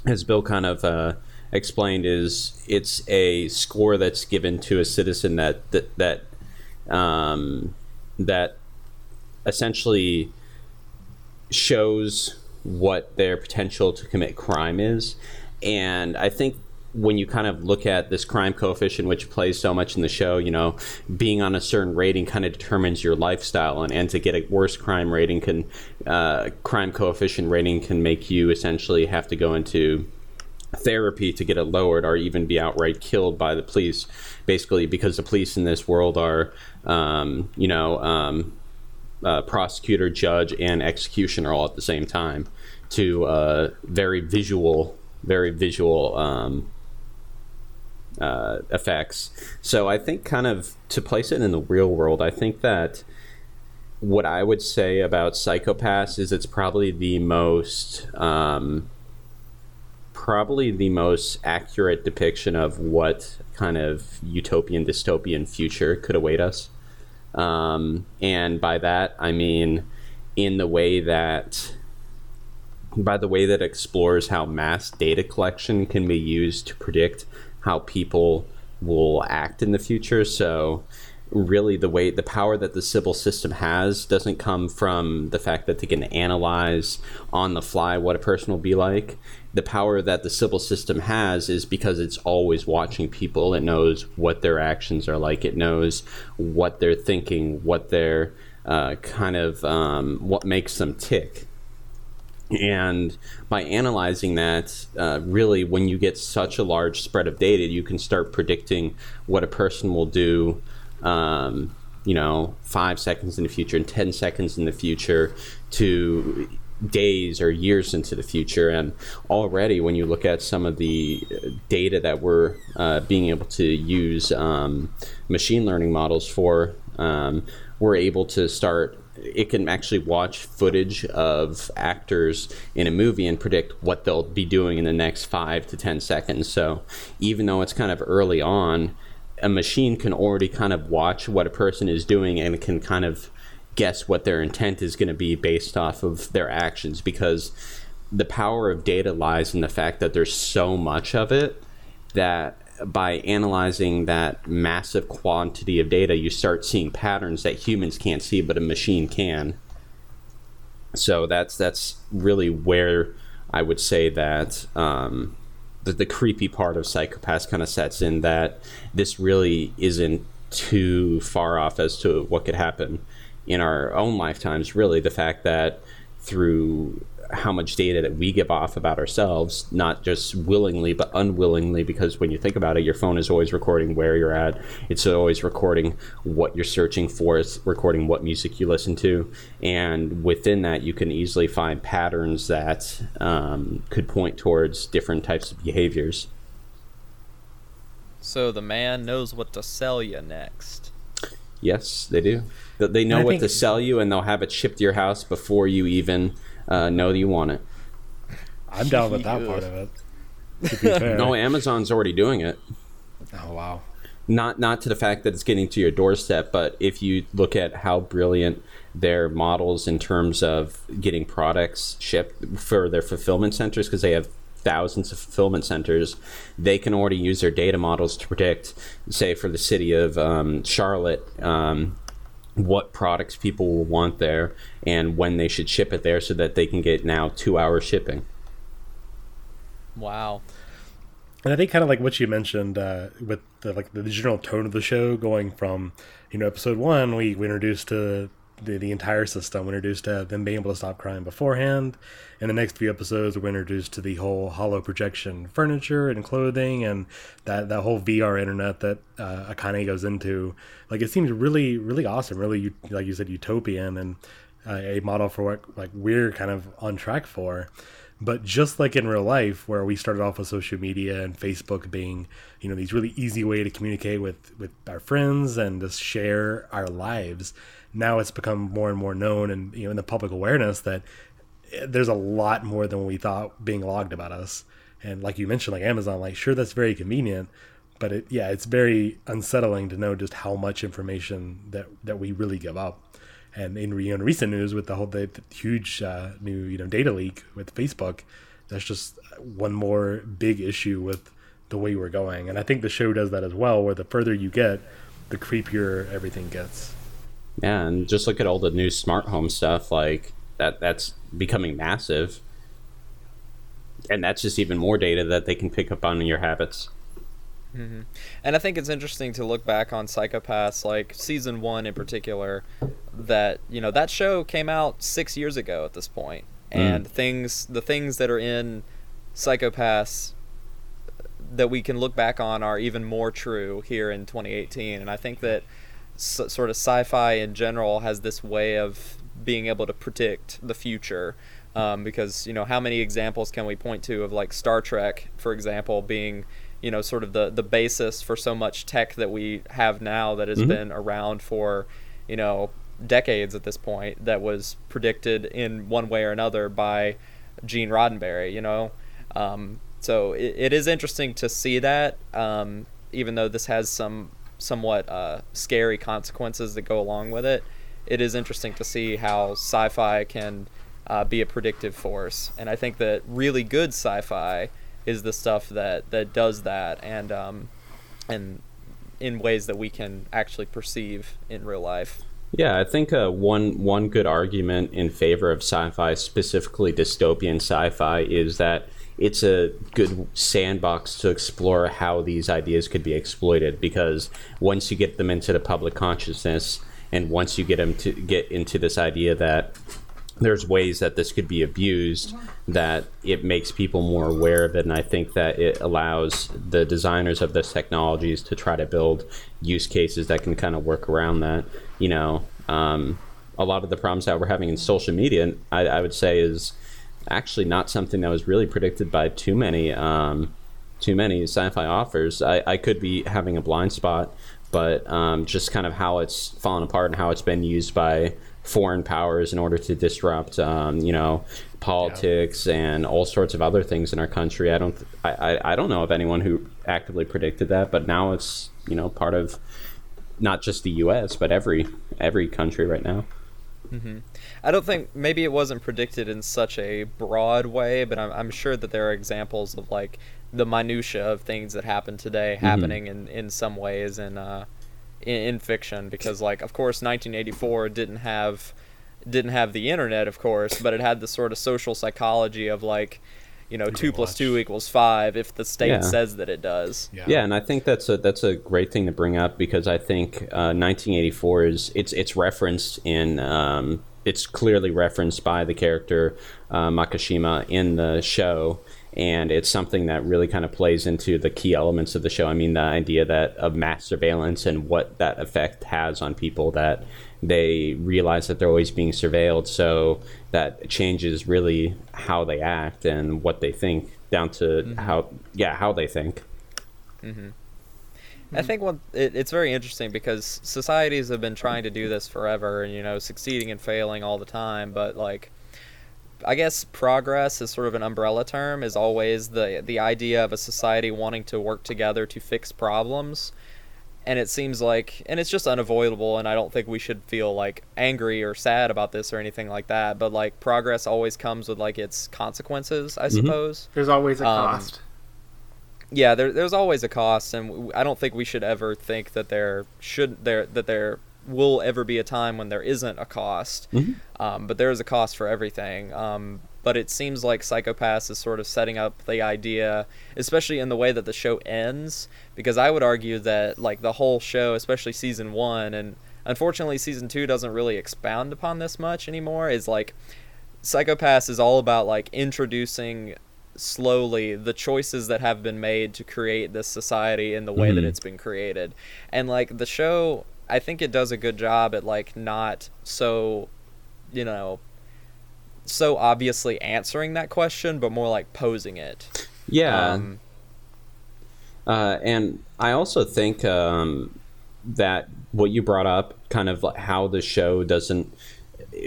as Bill kind of uh, explained, is it's a score that's given to a citizen that that that um, that essentially shows what their potential to commit crime is. And I think when you kind of look at this crime coefficient, which plays so much in the show, you know, being on a certain rating kind of determines your lifestyle, and, and to get a worse crime rating can, uh, crime coefficient rating can make you essentially have to go into therapy to get it lowered or even be outright killed by the police. Basically because the police in this world are um, you know um, uh, prosecutor judge and executioner all at the same time to uh, very visual very visual um, uh, effects. So i think kind of to place it in the real world i think that what i would say about Psycho-Pass is it's probably the most um, probably the most accurate depiction of what kind of utopian dystopian future could await us. Um, and by that i mean in the way that by the way that explores how mass data collection can be used to predict how people will act in the future. So really the way the power that the Sibyl system has doesn't come from the fact that they can analyze on the fly what a person will be like. The power that the Sibyl system has is because it's always watching people. It knows what their actions are like. It knows what they're thinking what their uh, kind of um, what makes them tick and by analyzing that, uh, really, when you get such a large spread of data, you can start predicting what a person will do, um, you know, five seconds in the future and 10 seconds in the future to days or years into the future. And already, when you look at some of the uh, data that we're uh, being able to use um, machine learning models for, um, we're able to start it can actually watch footage of actors in a movie and predict what they'll be doing in the next five to ten seconds. So even though it's kind of early on, a machine can already kind of watch what a person is doing and can kind of guess what their intent is going to be based off of their actions because the power of data lies in the fact that there's so much of it that by analyzing that massive quantity of data, you start seeing patterns that humans can't see, but a machine can. So that's that's really where I would say that um, the, the creepy part of Psycho-Pass kind of sets in. That this really isn't too far off as to what could happen in our own lifetimes. Really, the fact that through how much data that we give off about ourselves, not just willingly but unwillingly. Because when you think about it, your phone is always recording where you're at. It's always recording what you're searching for. It's recording what music you listen to, and within that, you can easily find patterns that um, could point towards different types of behaviors. So the man knows what to sell you next. Yes, they do. Th- They know what think- to sell you, and they'll have it shipped to your house before you even uh, know that you want it. I'm down with that part of it. To be fair. No, Amazon's already doing it. oh wow. Not not to the fact that it's getting to your doorstep, but if you look at how brilliant their models in terms of getting products shipped for their fulfillment centers, because they have thousands of fulfillment centers, they can already use their data models to predict, say, for the city of um, Charlotte. Um, what products people will want there and when they should ship it there so that they can get now two hour shipping. Wow. And I think kind of like what you mentioned uh, with the like the general tone of the show, going from you know episode one, we, we introduced to the, the entire system, We're introduced to them being able to stop crime beforehand. In the next few episodes, we're introduced to the whole hollow projection furniture and clothing, and that that whole VR internet that uh, Akane goes into. Like it seems really really awesome, really like you said utopian, and uh, a model for what like we're kind of on track for. But just like in real life, where we started off with social media and Facebook being, you know, these really easy way to communicate with with our friends and just share our lives, now it's become more and more known and you know in the public awareness that there's a lot more than we thought being logged about us. And like you mentioned, like Amazon, like sure that's very convenient, but it yeah, it's very unsettling to know just how much information that that we really give up. And in, in recent news with the whole the, the huge uh, new you know data leak with Facebook, that's just one more big issue with the way we're going. And I think the show does that as well, where the further you get, the creepier everything gets. Yeah, and just look at all the new smart home stuff like that that's becoming massive. And that's just even more data that they can pick up on your habits. Mm-hmm. And I think it's interesting to look back on Psycho-Pass, like season one in particular, that you know that show came out six years ago at this point, mm. and things the things that are in Psycho-Pass that we can look back on are even more true here in 2018. And I think that s- sort of sci-fi in general has this way of being able to predict the future. Um, because you know how many examples can we point to of like Star Trek, for example, being you know sort of the the basis for so much tech that we have now that has been around for you know decades at this point that was predicted in one way or another by Gene Roddenberry. You know, um, so it, it is interesting to see that, um, even though this has some somewhat uh, scary consequences that go along with it. It is interesting to see how sci-fi can uh, be a predictive force, and I think that really good sci-fi is the stuff that that does that, and um, and in ways that we can actually perceive in real life. Yeah, I think uh, one one good argument in favor of sci-fi, specifically dystopian sci-fi, is that it's a good sandbox to explore how these ideas could be exploited. Because once you get them into the public consciousness, and once you get them to get into this idea that there's ways that this could be abused that it makes people more aware of it and i think that it allows the designers of those technologies to try to build use cases that can kind of work around that you know um, a lot of the problems that we're having in social media I, I would say is actually not something that was really predicted by too many um, too many sci-fi offers I, I could be having a blind spot but um, just kind of how it's fallen apart and how it's been used by foreign powers in order to disrupt, um, you know, politics and all sorts of other things in our country. I don't, I, I, I don't know of anyone who actively predicted that, but now it's you know part of not just the U.S. but every every country right now. I don't think maybe it wasn't predicted in such a broad way, but I'm, I'm sure that there are examples of like the minutia of things that happen today happening in, in some ways in, uh, in in fiction. Because like of course 1984 didn't have didn't have the internet of course, but it had the sort of social psychology of like you know two plus watch. two equals five if the state Yeah. says that it does. Yeah, and I think that's a that's a great thing to bring up because I think uh, 1984 is it's it's referenced in um, it's clearly referenced by the character uh, Makishima in the show, and it's something that really kind of plays into the key elements of the show. I mean, the idea that of mass surveillance and what that effect has on people that they realize that they're always being surveilled, so that changes really how they act and what they think down to mm-hmm. how yeah how they think. Mm-hmm. I think what it, it's very interesting because societies have been trying to do this forever and you know succeeding and failing all the time but like I guess progress is sort of an umbrella term is always the the idea of a society wanting to work together to fix problems and it seems like and it's just unavoidable and I don't think we should feel like angry or sad about this or anything like that but like progress always comes with like its consequences I suppose There's always a Um, cost. yeah, there, there's always a cost, and i don't think we should ever think that there should there that there will ever be a time when there isn't a cost. Um, but there is a cost for everything. Um, but it seems like Psycho-Pass is sort of setting up the idea, especially in the way that the show ends, because I would argue that like the whole show, especially season one, and unfortunately season two doesn't really expound upon this much anymore. Is like Psycho-Pass is all about like introducing slowly the choices that have been made to create this society in the way that Mhm. it's been created. And like the show, I think it does a good job at like not so, you know, so obviously answering that question, but more like posing it. Yeah, Um, Uh, and I also think um, that what you brought up, kind of like how the show doesn't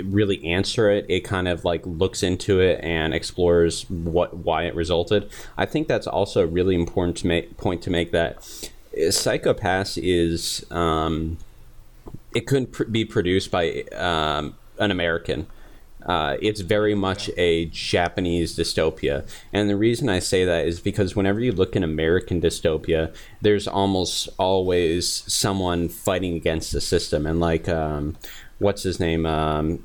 really answer it, it kind of like looks into it and explores what why it resulted. I think that's also a really important to make point to make that Psycho-Pass is um, it couldn't pr- be produced by um, an American. Uh, it's very much a Japanese dystopia. And the reason I say that is because whenever you look in American dystopia, there's almost always someone fighting against the system. And like, um, what's his name? Um,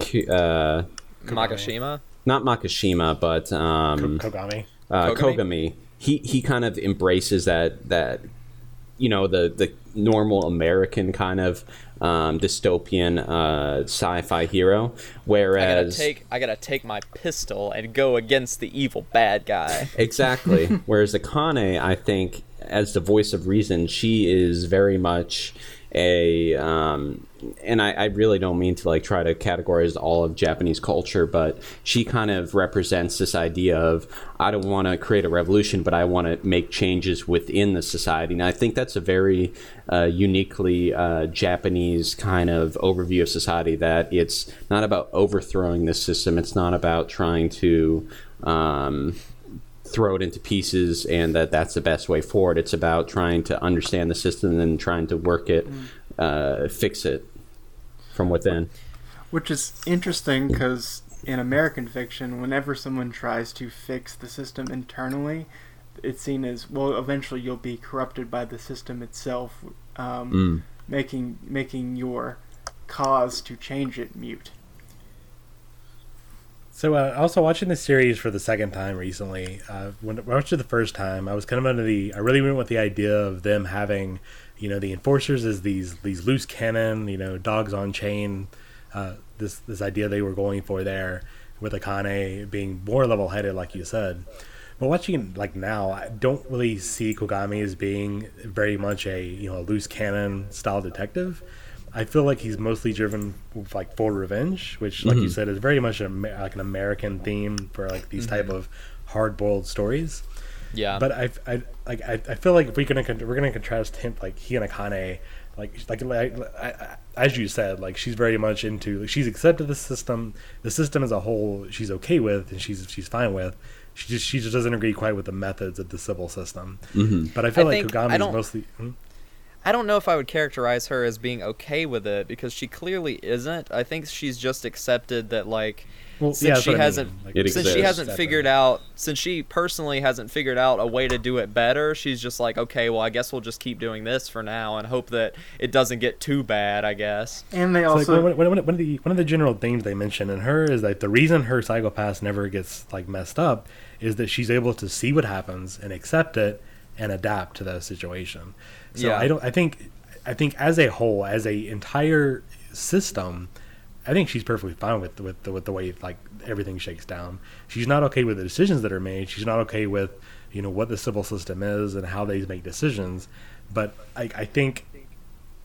uh, Makishima. not Makashima, but um, Kogami. uh, Kogami? Kogami. He he kind of embraces that that you know the the normal American kind of um, dystopian uh, sci-fi hero, I gotta whereas take I gotta take my pistol and go against the evil bad guy. exactly whereas Akane, I think, as the voice of reason, she is very much a um, and I, I really don't mean to like try to categorize all of Japanese culture, but she kind of represents this idea of I don't want to create a revolution, but I want to make changes within the society. And I think that's a very uh, uniquely uh, Japanese kind of overview of society. That it's not about overthrowing the system. It's not about trying to um, throw it into pieces and that that's the best way forward. It's about trying to understand the system and trying to work it, uh, fix it from within. Which is interesting because in American fiction, whenever someone tries to fix the system internally, it's seen as well. Eventually, you'll be corrupted by the system itself, um, Mm. making making your cause to change it mute. So, uh, also watching the series for the second time recently. Uh, when I watched it the first time, I was kind of under the. I really went with the idea of them having, you know, the enforcers as these these loose cannon, you know, dogs on chain. Uh, this this idea they were going for there, with Akane being more level headed, like you said. But watching like now, I don't really see Kogami as being very much a you know a loose cannon style detective. I feel like he's mostly driven with, like for revenge, which, like you said, is very much an, Amer- like an American theme for like these type of hard boiled stories. Yeah. But I, I like I, I feel like if we're gonna we're gonna contrast him like he and Akane, like like, like I, I, as you said, like she's very much into like, she's accepted the system, the system as a whole. She's okay with and she's she's fine with. She just she just doesn't agree quite with the methods of the Sibyl system. Mm-hmm. But I feel I like think- I Kogami is mostly. hmm? I don't know if I would characterize her as being okay with it because she clearly isn't. I think she's just accepted that like Well, since yeah, that's she what I mean. hasn't Like, since she hasn't figured out since she personally hasn't figured out a way to do it better, she's just like, okay, well, I guess we'll just keep doing this for now and hope that it doesn't get too bad, I guess. And they It's also like one, one, one, one of the one of the general themes they mention in her is that the reason her Psycho-Pass never gets like messed up is that she's able to see what happens and accept it and adapt to that situation. So Yeah. I don't. I think. I think as a whole, as a entire system, I think she's perfectly fine with with the, with the way like everything shakes down. She's not okay with the decisions that are made. She's not okay with you know what the Sibyl system is and how they make decisions. But I, I think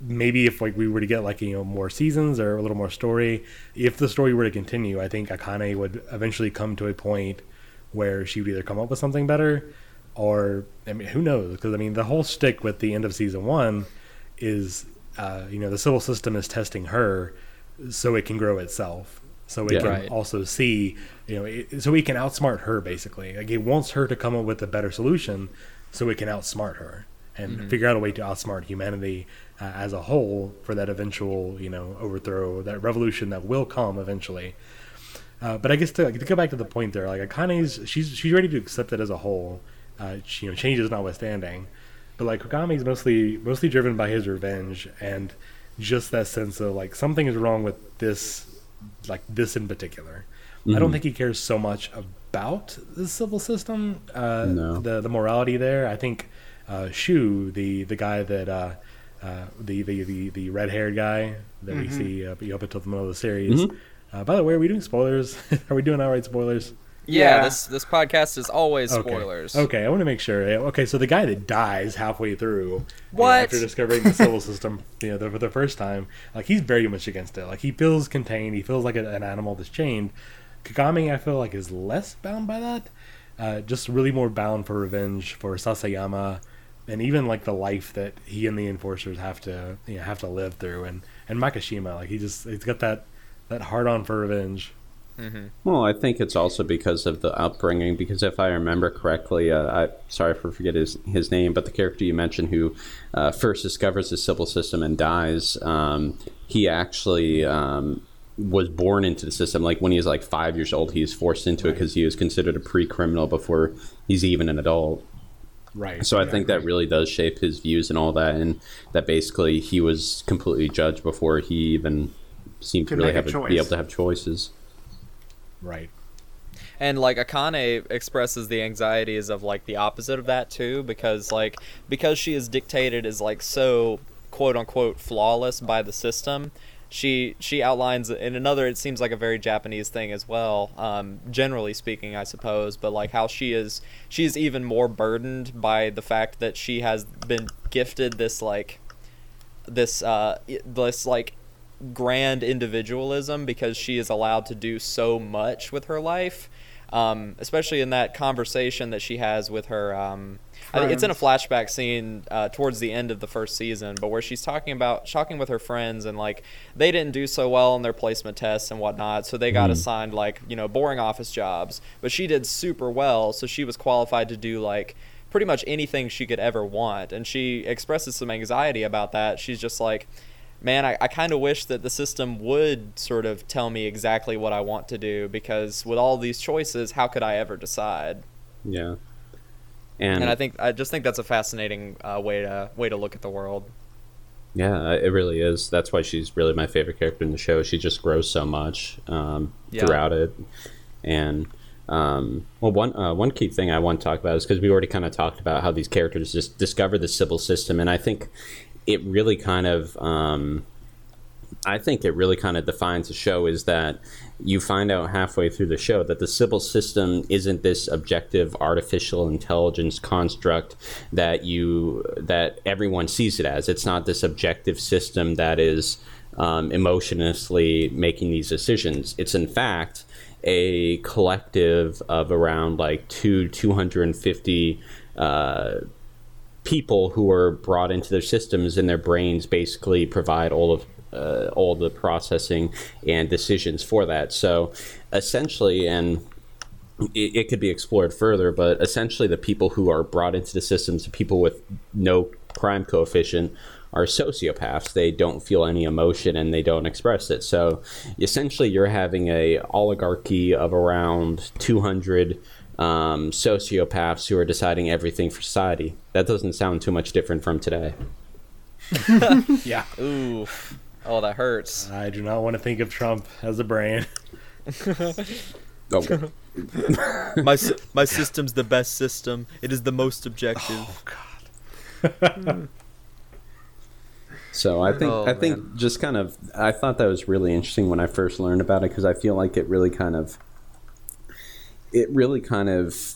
maybe if like we were to get like you know more seasons or a little more story, if the story were to continue, I think Akane would eventually come to a point where she would either come up with something better or I mean who knows because I mean the whole stick with the end of season one is uh, you know the Sibyl system is testing her so it can grow itself so it Yeah. can Right. also see you know it, so it can outsmart her basically like it wants her to come up with a better solution so it can outsmart her and figure out a way to outsmart humanity uh, as a whole for that eventual you know overthrow that revolution that will come eventually uh, but I guess to, to go back to the point there, like Akane's, she's she's ready to accept it as a whole. Uh, she, you know, changes notwithstanding, but like Kogami's mostly mostly driven by his revenge and just that sense of like something is wrong with this, like this in particular. I don't think he cares so much about the Sibyl system, uh, No. the the morality there. I think uh, Shu, the the guy that uh, uh, the, the the the red haired guy that we see uh, up until the middle of the series. Uh, by the way, are we doing spoilers? are we doing outright spoilers? Yeah, Yeah. this this podcast is always Okay. spoilers. Okay, I want to make sure. Okay, so the guy that dies halfway through, you know, What? after discovering the Sibyl system, you know, the, for the first time, like he's very much against it. Like he feels contained. He feels like a, an animal that's chained. Kogami, I feel like, is less bound by that. Uh, just really more bound for revenge for Sasayama, and even like the life that he and the enforcers have to you know, have to live through. And and Makashima, like he just he's got that that hard on for revenge. Well, I think it's also because of the upbringing. Because if I remember correctly, uh, I sorry for forget his his name, but the character you mentioned who uh, first discovers the Sibyl system and dies, um, he actually um, was born into the system. Like when he was like five years old, he was forced into it because he was considered a pre-criminal before he's even an adult. Right. So I Yeah, think that really does shape his views and all that, and that basically he was completely judged before he even seemed to really have a, be able to have choices. Right. And like Akane expresses the anxieties of like the opposite of that too, because like because she is dictated as like so quote unquote flawless by the system. She she outlines in another. It seems like a very Japanese thing as well. Um, generally speaking, I suppose, but like how she is she is even more burdened by the fact that she has been gifted this like this uh this like grand individualism because she is allowed to do so much with her life um, especially in that conversation that she has with her um, I think it's in a flashback scene uh, towards the end of the first season but where she's talking about talking with her friends and like they didn't do so well in their placement tests and whatnot so they got assigned like you know boring office jobs but she did super well so she was qualified to do like pretty much anything she could ever want. And she expresses some anxiety about that. She's just like, man, I, I kind of wish that the system would sort of tell me exactly what I want to do because with all these choices, how could I ever decide? Yeah. And, And I think I just think that's a fascinating uh, way to way to look at the world. yeah, it really is. That's why she's really my favorite character in the show. She just grows so much um, Yeah. throughout it. And um, well, one uh, one key thing I want to talk about is because we already kind of talked about how these characters just discover the Sibyl system, and I think it really kind of um, I think it really kind of defines the show is that you find out halfway through the show that the Sibyl system isn't this objective artificial intelligence construct that you that everyone sees it as. It's not this objective system that is um, emotionlessly making these decisions. It's in fact a collective of around like two 250 uh, people who are brought into their systems and their brains basically provide all of uh, all the processing and decisions for that. So essentially, and it, it could be explored further, but essentially, the people who are brought into the systems, the people with no crime coefficient, are sociopaths. They don't feel any emotion and they don't express it. So essentially, you're having a oligarchy of around 200 um, sociopaths who are deciding everything for society. That doesn't sound too much different from today. Yeah. Ooh, oh that hurts. I do not want to think of Trump as a brain. Okay. my sy- my system's the best system. It is the most objective. Oh God. So I think Oh, I think man. just kind of I thought that was really interesting when I first learned about it because I feel like it really kind of it really kind of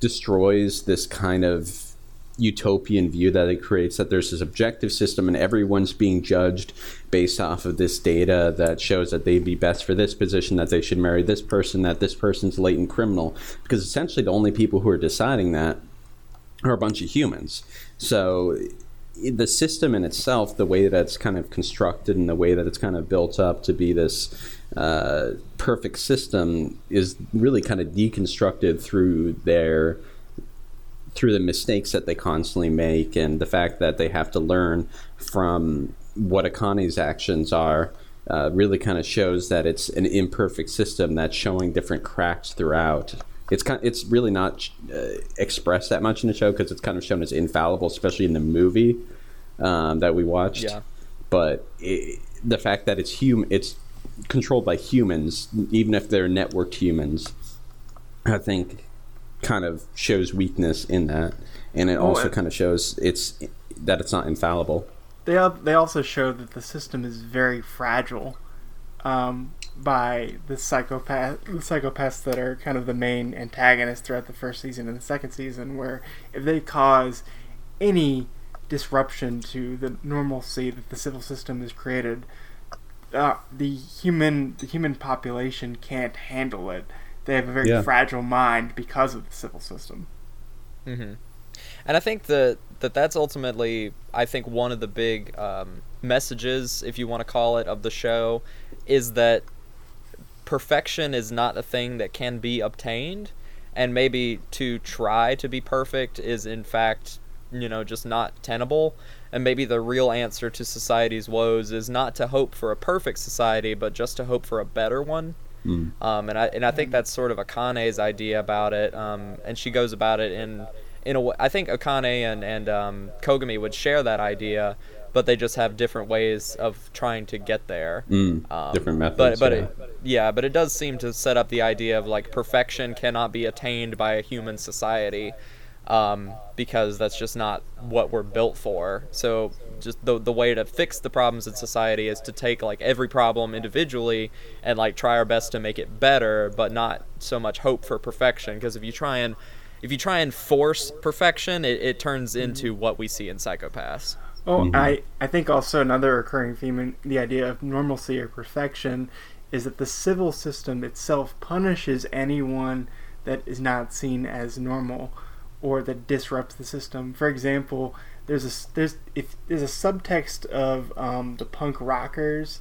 destroys this kind of utopian view that it creates that there's this objective system and everyone's being judged based off of this data that shows that they'd be best for this position that they should marry this person that this person's latent criminal. Because essentially the only people who are deciding that are a bunch of humans. So the system in itself the way that it's kind of constructed and the way that it's kind of built up to be this uh, perfect system is really kind of deconstructed through their through the mistakes that they constantly make and the fact that they have to learn from what Akane's actions are uh, really kind of shows that it's an imperfect system that's showing different cracks throughout. It's kind it's really not uh, expressed that much in the show because it's kind of shown as infallible, especially in the movie um, that we watched. Yeah. But it, the fact that it's hum it's controlled by humans, even if they're networked humans, I think kind of shows weakness in that, and it Oh, also kind of shows it's that it's not infallible. They they also show that the system is very fragile um, by the psychopath the psychopaths that are kind of the main antagonists throughout the first season and the second season. Where if they cause any disruption to the normalcy that the Sibyl system has created, uh, the human the human population can't handle it. They have a very Yeah. fragile mind because of the Sibyl system. hmm And I think that that that's ultimately, I think one of the big um, messages, if you want to call it, of the show, is that perfection is not a thing that can be obtained, and maybe to try to be perfect is in fact, you know, just not tenable. And maybe the real answer to society's woes is not to hope for a perfect society, but just to hope for a better one. Mm. Um, and I and I think that's sort of Akane's idea about it. Um, and she goes about it in in a way. I think Akane and and um, Kogami would share that idea, but they just have different ways of trying to get there. Mm. Um, Different methods. But but yeah. it, yeah, but it does seem to set up the idea of like perfection cannot be attained by a human society. Um, because that's just not what we're built for. So just the the way to fix the problems in society is to take like every problem individually and like try our best to make it better, but not so much hope for perfection. Because if you try and if you try and force perfection, it, it turns into what we see in Psycho-Pass. Oh, I, I think also another recurring theme in the idea of normalcy or perfection is that the Sibyl system itself punishes anyone that is not seen as normal or that disrupts the system. For example, there's a s- there's if there's a subtext of um, the punk rockers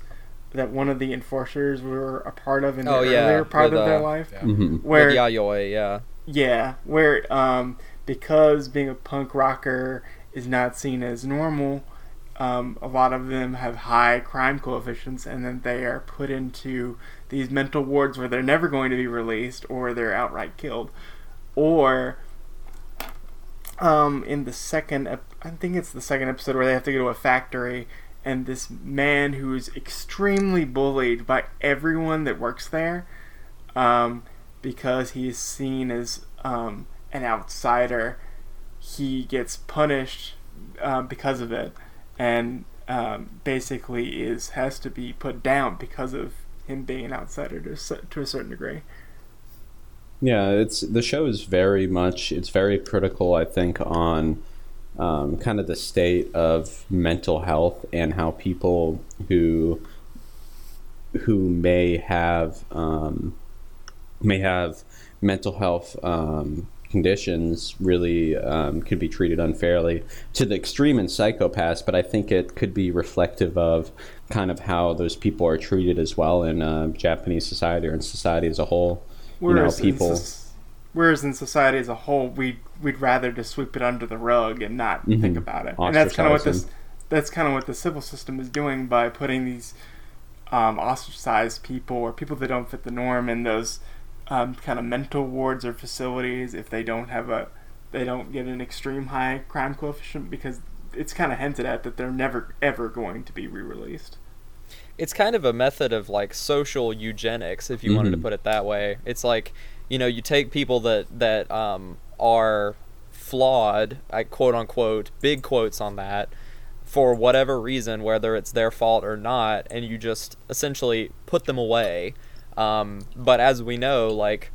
that one of the enforcers were a part of in the Oh, yeah, earlier part with, of their uh, life, Mhm. where With Yayoi, yeah. yeah, where um, because being a punk rocker is not seen as normal, um, a lot of them have high crime coefficients, and then they are put into these mental wards where they're never going to be released, or they're outright killed, or um, in the second, ep- I think it's the second episode where they have to go to a factory, and this man who is extremely bullied by everyone that works there, um, because he is seen as um, an outsider, he gets punished uh, because of it, and um, basically is has to be put down because of him being an outsider to to a certain degree. Yeah, it's the show is very much it's very critical, I think, on um, kind of the state of mental health and how people who who may have um, may have mental health um, conditions really um, could be treated unfairly to the extreme in Psycho-Pass, but I think it could be reflective of kind of how those people are treated as well in uh, Japanese society or in society as a whole. You know, Whereas people. in, whereas in society as a whole, we we'd rather just sweep it under the rug and not think Mhm. about it. And that's kind of what this that's kind of what the Sibyl system is doing by putting these um, ostracized people or people that don't fit the norm in those um, kind of mental wards or facilities if they don't have a they don't get an extreme high crime coefficient because it's kind of hinted at that they're never ever going to be re-released. It's kind of a method of like social eugenics if you wanted to Mhm. put it that way it's like you know you take people that that um, are flawed i quote unquote big quotes on that for whatever reason, whether it's their fault or not, and you just essentially put them away. Um, but as we know, like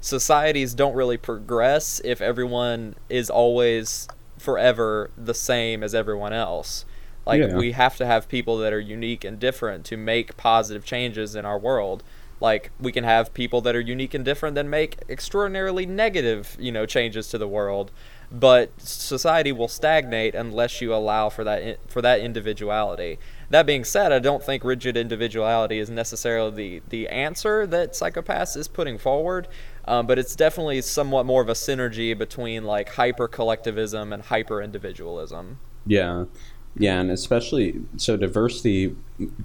societies don't really progress if everyone is always forever the same as everyone else. Like Yeah. we have to have people that are unique and different to make positive changes in our world. Like we can have people that are unique and different that make extraordinarily negative, you know, changes to the world. But society will stagnate unless you allow for that for that individuality. That being said, I don't think rigid individuality is necessarily the, the answer that Psycho-Pass is putting forward, um, but it's definitely somewhat more of a synergy between like hyper collectivism and hyper individualism. Yeah, yeah, and especially so diversity,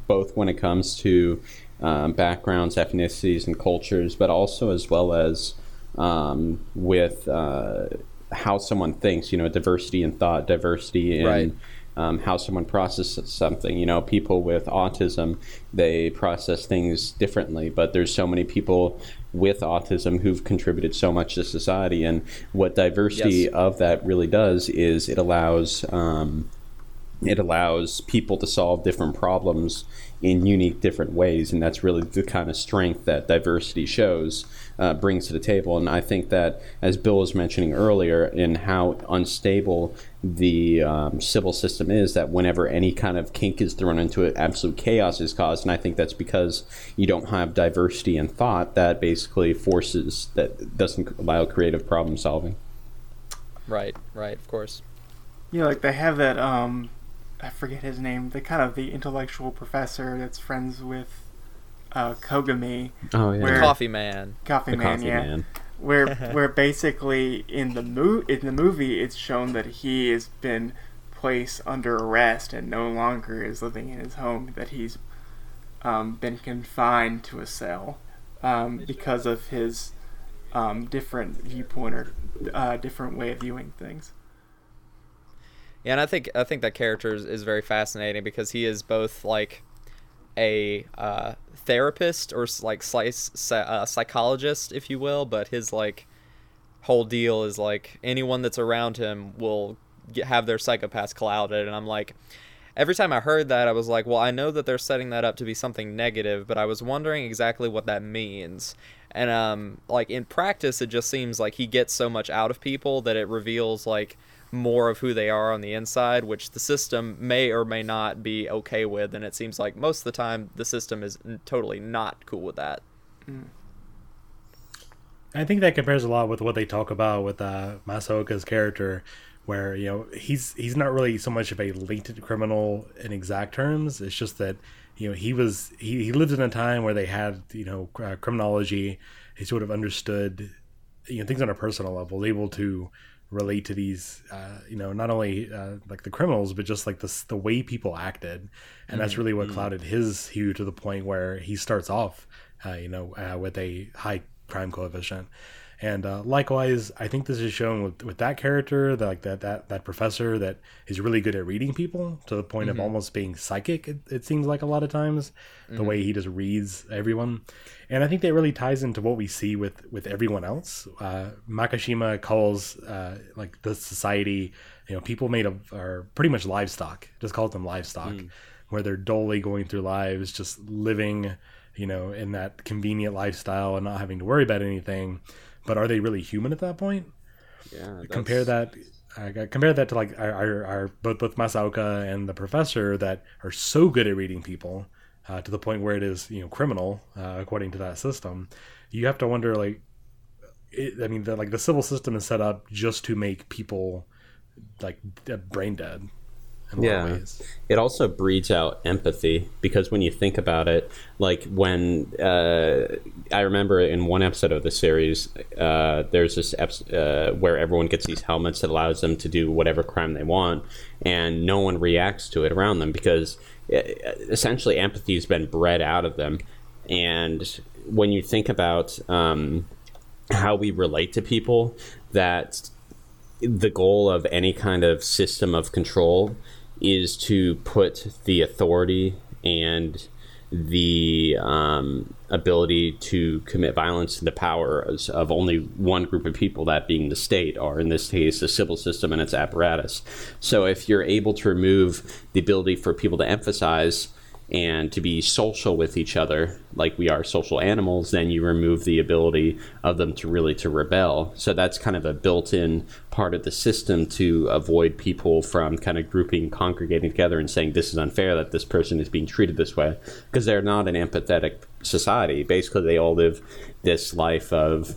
both when it comes to um, backgrounds, ethnicities, and cultures, but also as well as um, with uh, how someone thinks. You know, diversity in thought, diversity in. Right. Um, how someone processes something. You know, people with autism, they process things differently, but there's so many people with autism who've contributed so much to society. And what diversity Yes. of that really does is it allows um, it allows people to solve different problems in unique different ways and that's really the kind of strength that diversity shows uh, brings to the table. And i think that as bill was mentioning earlier in how unstable the um, Sibyl system is that whenever any kind of kink is thrown into it absolute chaos is caused. And i think that's because you don't have diversity in thought that basically forces that doesn't allow creative problem solving. Right, right, of course. Yeah, like they have that um I forget his name, the kind of the intellectual professor that's friends with uh Kogami, oh yeah Where- Coffee Man. Coffee the Man, coffee yeah. man Where where basically in the mo- in the movie it's shown that he has been placed under arrest and no longer is living in his home, that he's um, been confined to a cell um, because of his um, different viewpoint or uh, different way of viewing things. Yeah, and I think I think that character is, is very fascinating because he is both like a uh, therapist or like slice, uh, psychologist, if you will, but his like whole deal is like anyone that's around him will get, have their Psycho-Pass clouded, and I'm like. Every time I heard that, I was like, well, I know that they're setting that up to be something negative, but I was wondering exactly what that means. And um, like in practice, it just seems like he gets so much out of people that it reveals like more of who they are on the inside, which the system may or may not be okay with. And it seems like most of the time, the system is totally not cool with that. I think that compares a lot with what they talk about with uh, Masaoka's character, where you know he's he's not really so much of a latent criminal in exact terms. It's just that you know he was he, he lived in a time where they had you know uh, criminology. He sort of understood you know things on a personal level, able to relate to these uh, you know not only uh, like the criminals but just like the the way people acted, and that's really what clouded his hue to the point where he starts off uh, you know uh, with a high crime coefficient. And uh, likewise, I think this is shown with, with that character, that like that, that that professor that is really good at reading people to the point of almost being psychic. It, it seems like a lot of times, the way he just reads everyone, and I think that really ties into what we see with with everyone else. Uh, Makishima calls uh, like the society, you know, people made of are pretty much livestock. Just calls them livestock, where they're dully going through lives, just living you know, in that convenient lifestyle and not having to worry about anything. But are they really human at that point? yeah Compare that. Uh, compare that to like our, our, our both both Masaoka and the professor that are so good at reading people uh, to the point where it is you know criminal uh, according to that system. You have to wonder like, it, I mean, the, like the Sibyl system is set up just to make people like brain dead. In a lot Yeah. it also breeds out empathy because when you think about it like when uh, i remember in one episode of the series uh, there's this episode uh, where everyone gets these helmets that allows them to do whatever crime they want and no one reacts to it around them because uh, essentially empathy has been bred out of them and when you think about um, how we relate to people that the goal of any kind of system of control is to put the authority and the um, ability to commit violence to the power of only one group of people, that being the state, or in this case, the Sibyl system and its apparatus. So if you're able to remove the ability for people to emphasize and to be social with each other like we are social animals then you remove the ability of them to really to rebel. So that's kind of a built-in part of the system to avoid people from kind of grouping congregating together and saying this is unfair that this person is being treated this way because they're not an empathetic society. Basically they all live this life of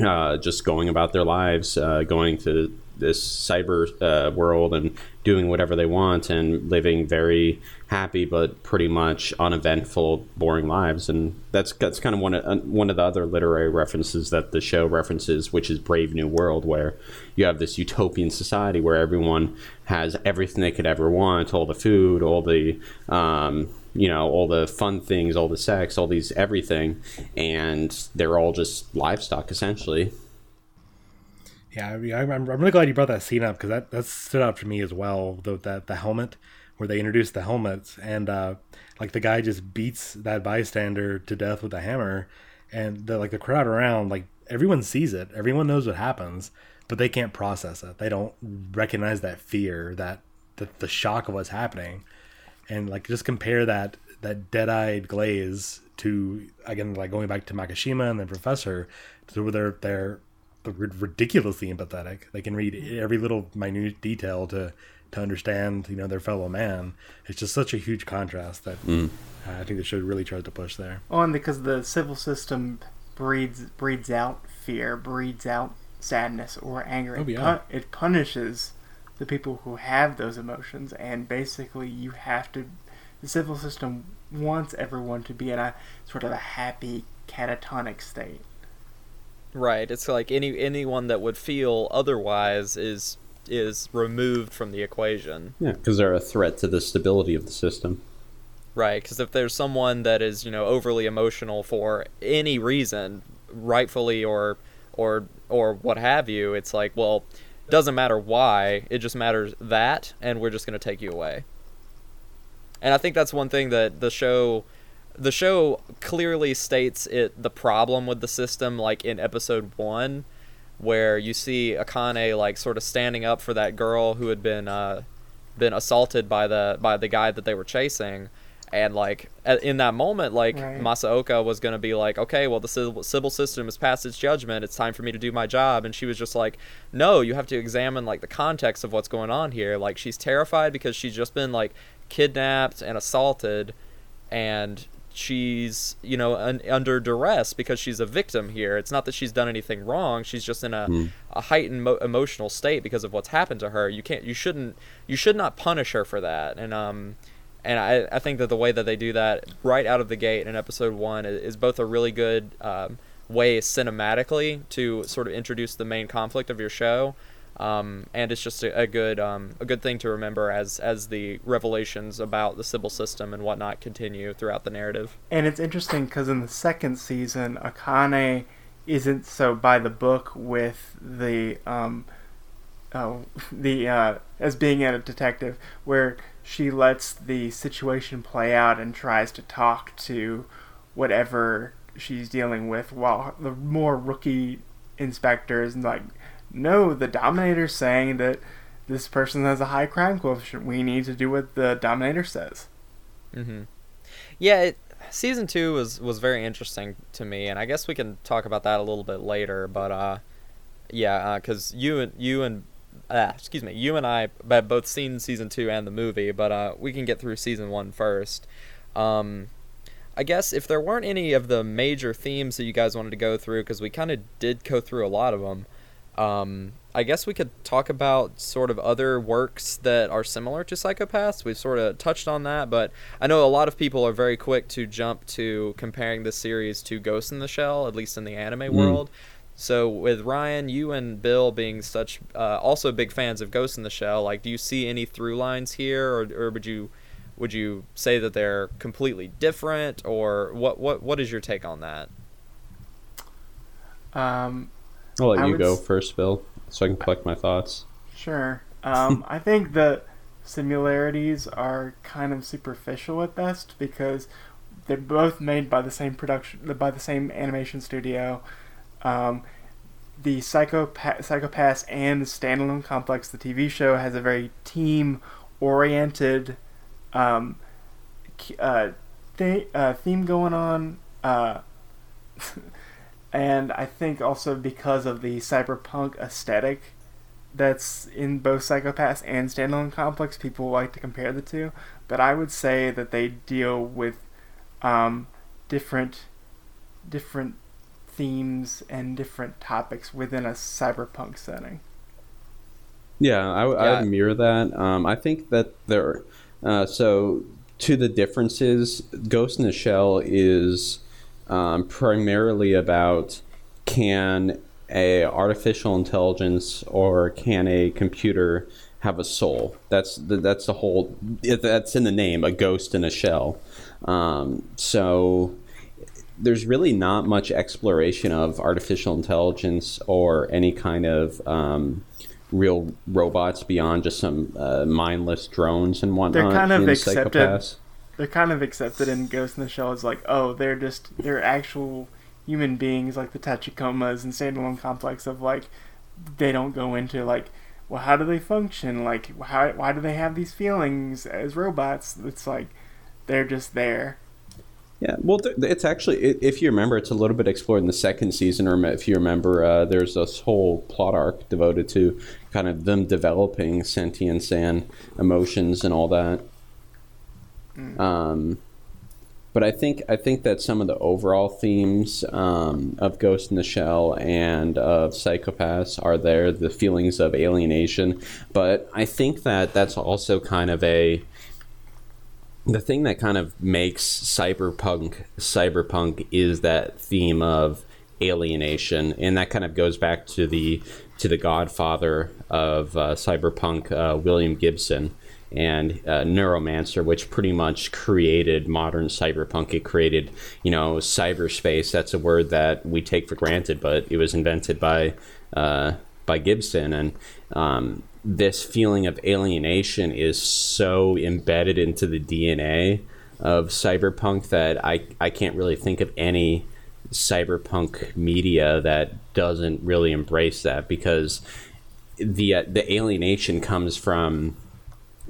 uh, just going about their lives, uh, going to this cyber uh, world and doing whatever they want and living very happy but pretty much uneventful, boring lives. And that's that's kind of one of uh, one of the other literary references that the show references, which is Brave New World, where you have this utopian society where everyone has everything they could ever want, all the food, all the um, you know all the fun things all the sex all these everything and they're all just livestock essentially Yeah, I mean, I'm, I'm really glad you brought that scene up because that, that stood out to me as well. The, that the helmet, where they introduced the helmets, and uh, like the guy just beats that bystander to death with a hammer, and the like the crowd around, like everyone sees it, everyone knows what happens, but they can't process it. They don't recognize that fear, that the, the shock of what's happening, and like just compare that that dead-eyed glaze to again like going back to Makishima and the professor to where they're they're ridiculously empathetic. They can read every little minute detail to to understand you know their fellow man. It's just such a huge contrast that uh, I think the show really tried to push there. Oh, and because the Sibyl system breeds breeds out fear, breeds out sadness or anger. Oh, It, yeah. pu- it punishes the people who have those emotions, and basically, you have to. The Sibyl system wants everyone to be in a sort of a happy catatonic state. Right. It's like any anyone that would feel otherwise is is removed from the equation. yeah because they're a threat to the stability of the system Right, because if there's someone that is, you know, overly emotional for any reason, rightfully or or or what have you, it's like, well, it doesn't matter why, it just matters that and we're just going to take you away. And I think that's one thing that the show the show clearly states it the problem with the system like in episode 1 where you see Akane like sort of standing up for that girl who had been uh been assaulted by the by the guy that they were chasing. And like in that moment like Right. Masaoka was going to be like okay well the Sibyl, Sibyl system has passed its judgment. It's time for me to do my job. And she was just like no you have to examine like the context of what's going on here. Like she's terrified because she's just been like kidnapped and assaulted. And she's you know un- under duress because she's a victim here. It's not that she's done anything wrong. She's just in a, a heightened mo- emotional state because of what's happened to her. You can't you shouldn't you should not punish her for that. And um and I, I think that the way that they do that right out of the gate in episode one is, is both a really good um, way cinematically to sort of introduce the main conflict of your show um, and it's just a, a good um, a good thing to remember as as the revelations about the Sibyl system and whatnot continue throughout the narrative. And it's interesting because in the second season, Akane isn't so by the book with the um, oh, the uh, as being a detective, where she lets the situation play out and tries to talk to whatever she's dealing with, while the more rookie inspectors like, no, the Dominator's saying that this person has a high crime coefficient. We need to do what the Dominator says. hmm Yeah, it, season two was was very interesting to me, and I guess we can talk about that a little bit later. But uh, yeah, because you and you and uh, excuse me, you and I have both seen season two and the movie, but uh, we can get through season one first. Um, I guess if there weren't any of the major themes that you guys wanted to go through, because we kind of did go through a lot of them. Um, I guess we could talk about sort of other works that are similar to Psycho-Pass. We've sort of touched on that, but I know a lot of people are very quick to jump to comparing this series to Ghost in the Shell, at least in the anime world. So with Ryan, you and Bill being such uh, also big fans of Ghost in the Shell, like, do you see any through lines here, or, or would you would you say that they're completely different, or what what what is your take on that? Um, I'll let I you go s- first, Bill, so I can collect my thoughts. Sure. Um, I think the similarities are kind of superficial at best because they're both made by the same production by the same animation studio. Um, the Psycho-Pass, Psycho-Pass and the Standalone Complex, the TV show, has a very team oriented um, uh, th- uh, theme going on. Uh, and I think also because of the cyberpunk aesthetic that's in both Psycho-Pass and Standalone Complex, people like to compare the two. But I would say that they deal with um, different different themes and different topics within a cyberpunk setting. Yeah, I, w- I Yeah. would mirror that. Um, I think that there. Uh, so to the differences, Ghost in the Shell is um, primarily about can a artificial intelligence or can a computer have a soul? That's the, that's the whole. That's in the name, a ghost in a shell. Um, so there's really not much exploration of artificial intelligence or any kind of um, real robots beyond just some uh, mindless drones and whatnot. They're kind of accepted. Psycho-Pass. They're kind of accepted in Ghost in the Shell as like, oh, they're just they're actual human beings like the Tachikomas and Standalone Complex of like they don't go into like well how do they function like how why do they have these feelings as robots it's like they're just there Yeah, well, it's actually, if you remember, it's a little bit explored in the second season. Or if you remember, uh, there's this whole plot arc devoted to kind of them developing sentience and emotions and all that. Um, but I think I think that some of the overall themes um, of Ghost in the Shell and of Psycho-Pass are there, the feelings of alienation. But I think that that's also kind of a the thing that kind of makes cyberpunk cyberpunk is that theme of alienation. And that kind of goes back to the to the godfather of uh, cyberpunk uh, william gibson and uh, neuromancer which pretty much created modern cyberpunk. It created you know cyberspace. That's a word that we take for granted but it was invented by uh, by gibson. And um, this feeling of alienation is so embedded into the DNA of cyberpunk that I, I can't really think of any cyberpunk media that doesn't really embrace that because the uh, the alienation comes from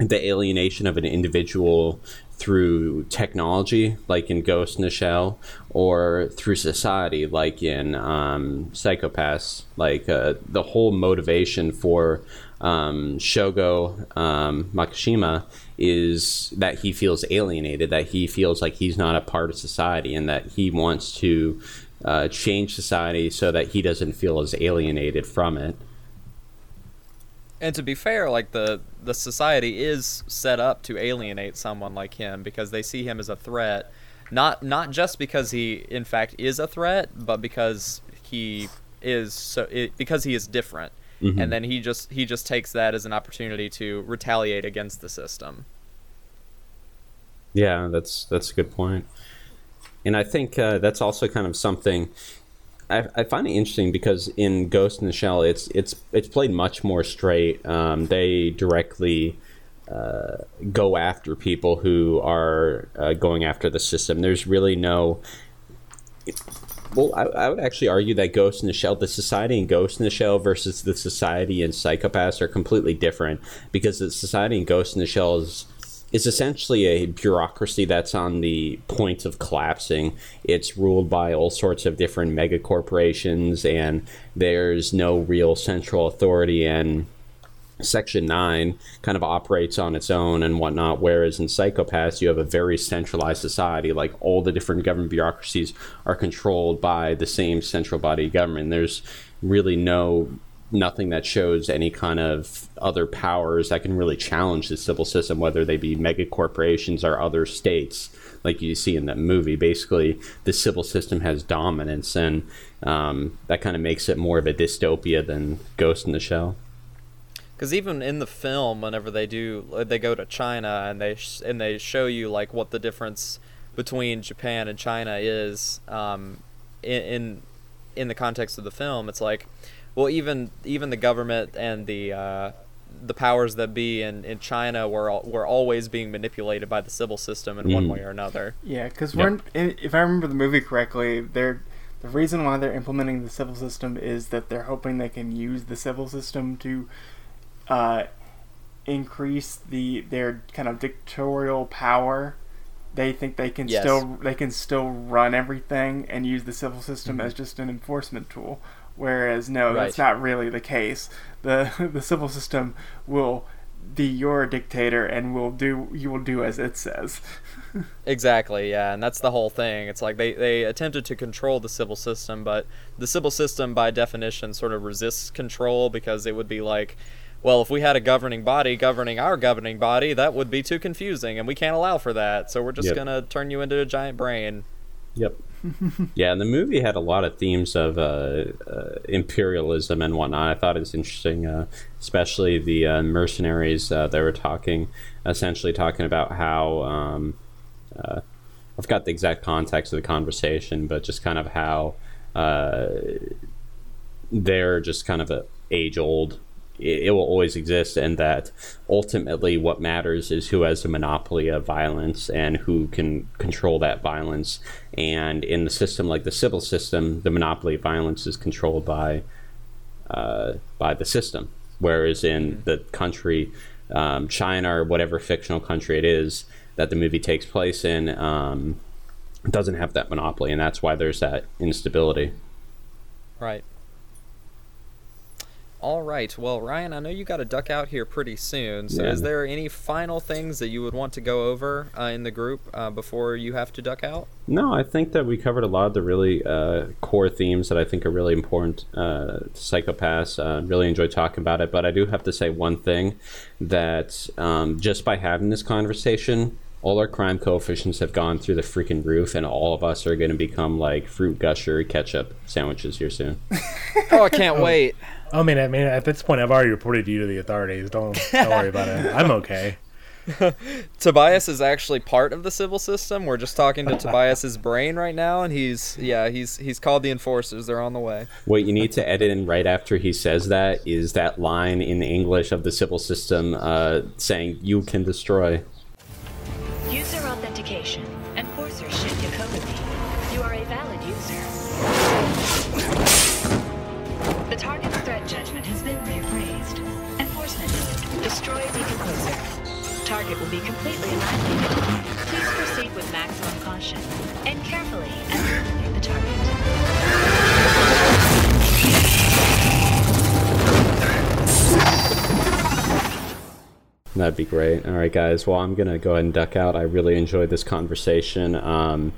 the alienation of an individual through technology, like in Ghost in the Shell, or through society, like in um, Psycho-Pass. Like uh, the whole motivation for um, Shogo um, Makishima is that he feels alienated, that he feels like he's not a part of society, and that he wants to uh, change society so that he doesn't feel as alienated from it. And to be fair, like the the society is set up to alienate someone like him because they see him as a threat, not not just because he in fact is a threat, but because he is so it, because he is different. And then he just he just takes that as an opportunity to retaliate against the system. Yeah, that's that's a good point. And I think uh, that's also kind of something I, I find it interesting because in Ghost in the Shell, it's it's it's played much more straight. Um, they directly uh, go after people who are uh, going after the system. There's really no. Well, I, I would actually argue that Ghost in the Shell, the society in Ghost in the Shell versus the society in Psycho-Pass are completely different because the society in Ghost in the Shell is is essentially a bureaucracy that's on the point of collapsing. It's ruled by all sorts of different mega corporations, and there's no real central authority. And Section 9 kind of operates on its own and whatnot, whereas in Psycho-Pass, you have a very centralized society. Like all the different government bureaucracies are controlled by the same central body of government. There's really no nothing that shows any kind of other powers that can really challenge the Sibyl system, whether they be mega corporations or other states, like you see in that movie. Basically, the Sibyl system has dominance, and um, that kind of makes it more of a dystopia than Ghost in the Shell. Because even in the film, whenever they do, they go to China and they sh- and they show you like what the difference between Japan and China is um, in, in in the context of the film. It's like, well, even even the government and the uh, the powers that be in, in China were were always being manipulated by the Sibyl system in one Mm. way or another. Yeah, because Yep. if I remember the movie correctly, they're the reason why they're implementing the Sibyl system is that they're hoping they can use the Sibyl system to uh, increase the their kind of dictatorial power. They think they can Yes. still they can still run everything and use the Sibyl system as just an enforcement tool. Whereas no, that's not really the case. the The Sibyl system will be your dictator and will do you will do as it says. Exactly, yeah, and that's the whole thing. It's like they, they attempted to control the Sibyl system, but the Sibyl system, by definition, sort of resists control because it would be like, well, if we had a governing body governing our governing body, that would be too confusing, and we can't allow for that. So we're just Yep. gonna turn you into a giant brain. Yep. yeah, and the movie had a lot of themes of uh, uh, imperialism and whatnot. I thought it was interesting, uh, especially the uh, mercenaries. Uh, they were talking, essentially talking about how um, uh, I've got the exact context of the conversation, but just kind of how they're just kind of age old. It, it will always exist, and that ultimately what matters is who has a monopoly of violence and who can control that violence. And in the system like the Sibyl system, the monopoly of violence is controlled by uh, by the system, whereas in the country, um, China or whatever fictional country it is that the movie takes place in, um, doesn't have that monopoly, and that's why there's that instability. Right. All right. Well, Ryan, I know you got to duck out here pretty soon. So, Yeah. is there any final things that you would want to go over uh, in the group uh, before you have to duck out? No, I think that we covered a lot of the really uh, core themes that I think are really important uh, to Psycho-Pass. Uh, really enjoy talking about it, but I do have to say one thing that um, just by having this conversation, all our crime coefficients have gone through the freaking roof, and all of us are going to become like fruit gusher ketchup sandwiches here soon. Oh, I can't wait. I mean, I mean, at this point, I've already reported you to the authorities. Don't don't worry about it. I'm okay. Tobias is actually part of the Sibyl system. We're just talking to Tobias's brain right now, and he's yeah, he's he's called the enforcers. They're on the way. What you need to edit in right after he says that is that line in English of the Sibyl system uh, saying, You can destroy. User authentication. Enforcer Shinya Kogami. You are a valid user. The target's threat judgment has been reappraised. Enforcement mode. Destroy decomposer. Target will be completely annihilated. Please proceed with maximum caution. And carefully eliminate the target. That'd be great. All right, guys. Well, I'm gonna go ahead and duck out. I really enjoyed this conversation. Um,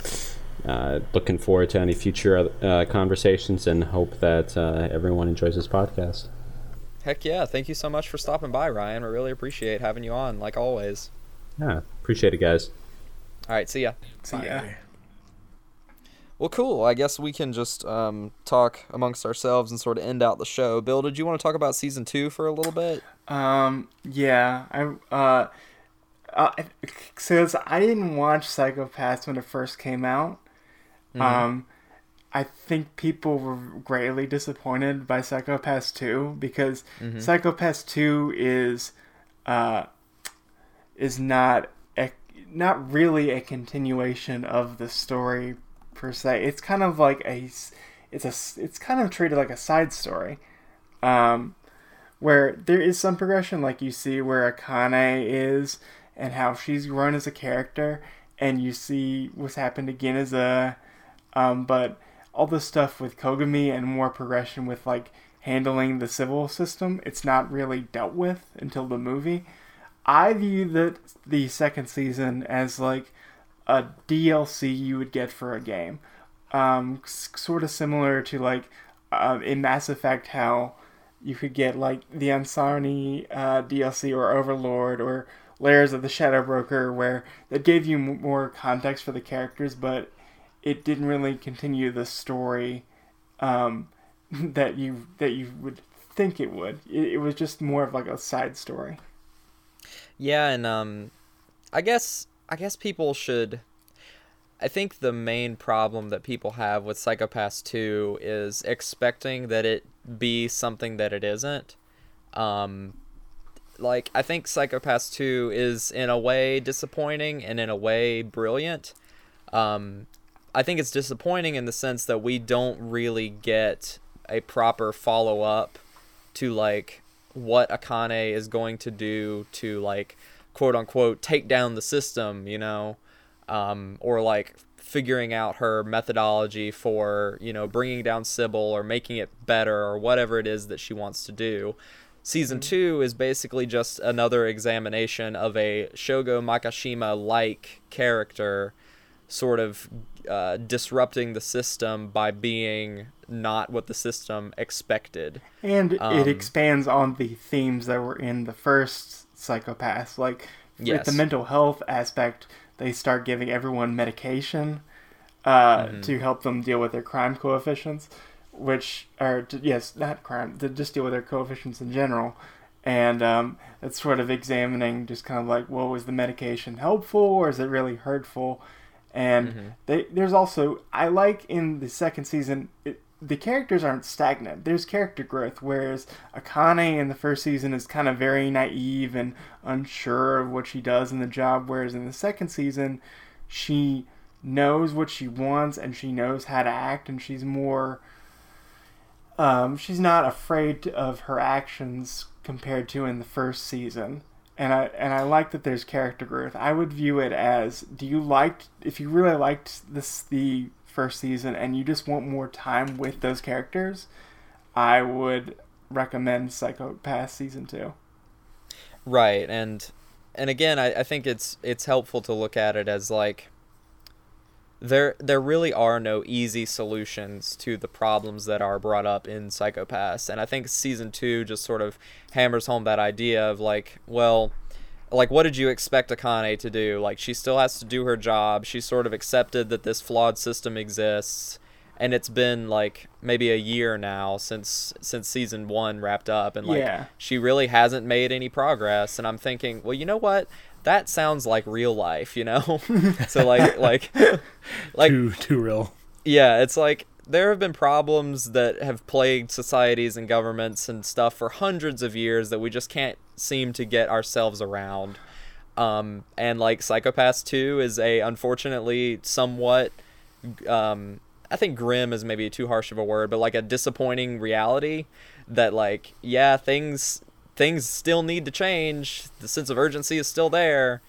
uh, looking forward to any future uh, conversations, and hope that uh, everyone enjoys this podcast. Heck yeah! Thank you so much for stopping by, Ryan. We really appreciate having you on, like always. Yeah, appreciate it, guys. All right, see ya. So yeah. Well, cool. I guess we can just um, talk amongst ourselves and sort of end out the show. Bill, did you want to talk about season two for a little bit? Um, yeah, I uh, uh since I didn't watch Psycho-Pass when it first came out, um, I think people were greatly disappointed by Psycho-Pass two because Psycho-Pass two is uh is not a, not really a continuation of the story per se. It's kind of like a it's a it's kind of treated like a side story. Um, where there is some progression, like you see where Akane is and how she's grown as a character, and you see what's happened again as a, um, but all the stuff with Kogami and more progression with like handling the Sibyl system, it's not really dealt with until the movie. I view that the second season as like a DLC you would get for a game, um, s- sort of similar to like uh, in Mass Effect how you could get like the Ansarni uh, DLC or Overlord or Layers of the Shadow Broker, where that gave you m- more context for the characters, but it didn't really continue the story um, that you that you would think it would. It, it was just more of like a side story. Yeah, and um, I guess I guess people should. I think the main problem that people have with Psycho-Pass 2 is expecting that it be something that it isn't. Um, like I think Psycho-Pass 2 is in a way disappointing and in a way brilliant. Um, I think it's disappointing in the sense that we don't really get a proper follow up to like what Akane is going to do to like quote unquote take down the system, you know, um, or like figuring out her methodology for you know bringing down Sibyl or making it better or whatever it is that she wants to do. Season two is basically just another examination of a Shogo Makishima like character, sort of uh, disrupting the system by being not what the system expected. And Um, it expands on the themes that were in the first Psycho-Pass. Like, Yes. with the mental health aspect, they start giving everyone medication uh, Mm-hmm. to help them deal with their crime coefficients, which are, yes, not crime, to just deal with their coefficients in general. And um, it's sort of examining just kind of like, well, was the medication helpful or is it really hurtful? And Mm-hmm. they, there's also, I like in the second season, it, the characters aren't stagnant. There's character growth, whereas Akane in the first season is kind of very naive and unsure of what she does in the job, whereas in the second season, she knows what she wants and she knows how to act, and she's more. Um, she's not afraid of her actions compared to in the first season, and I and I like that there's character growth. I would view it as: Do you like if you really liked this the first season and you just want more time with those characters, I would recommend Psycho-Pass season two. Right, and and again, I, I think it's it's helpful to look at it as like there there really are no easy solutions to the problems that are brought up in Psycho-Pass, and I think season two just sort of hammers home that idea of like, well, like what did you expect Akane to do? Like she still has to do her job. She sort of accepted that this flawed system exists. And it's been like maybe a year now since since season one wrapped up, and like Yeah. she really hasn't made any progress and i'm thinking well you know what that sounds like real life you know so like like like too too real. yeah it's like there have been problems that have plagued societies and governments and stuff for hundreds of years that we just can't seem to get ourselves around um and like Psycho-Pass 2 is a unfortunately somewhat um I think grim is maybe too harsh of a word, but like a disappointing reality that like yeah, things things still need to change. The sense of urgency is still there,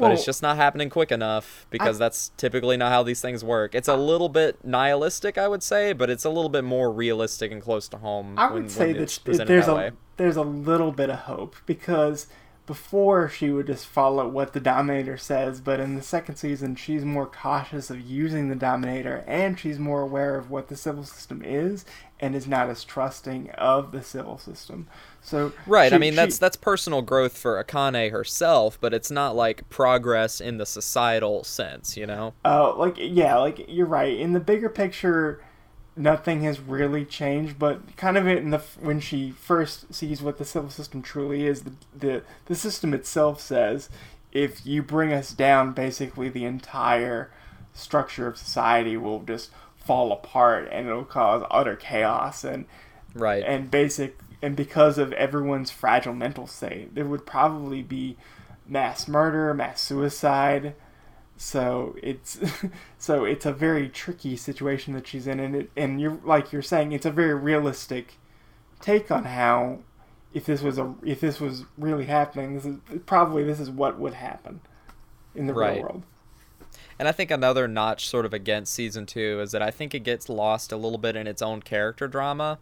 but it's just not happening quick enough because that's typically not how these things work. It's a little bit nihilistic, I would say, but it's a little bit more realistic and close to home I when, would say when that there's that a way. there's a little bit of hope because before she would just follow what the Dominator says, but in the second season she's more cautious of using the Dominator and she's more aware of what the Sibyl system is and is not as trusting of the Sibyl system. So Right. I mean, she- that's that's personal growth for Akane herself, but it's not like progress in the societal sense, you know. Oh, like yeah, like you're right. In the bigger picture, nothing has really changed. But kind of in the when she first sees what the Sibyl system truly is, the the, the system itself says, if you bring us down, basically the entire structure of society will just fall apart, and it'll cause utter chaos and Right. and basic and because of everyone's fragile mental state there would probably be mass murder mass suicide so it's so it's a very tricky situation that she's in and it, and you're like you're saying it's a very realistic take on how if this was a if this was really happening this is probably this is what would happen in the Right. real world And I think another notch sort of against season two is that I think it gets lost a little bit in its own character drama.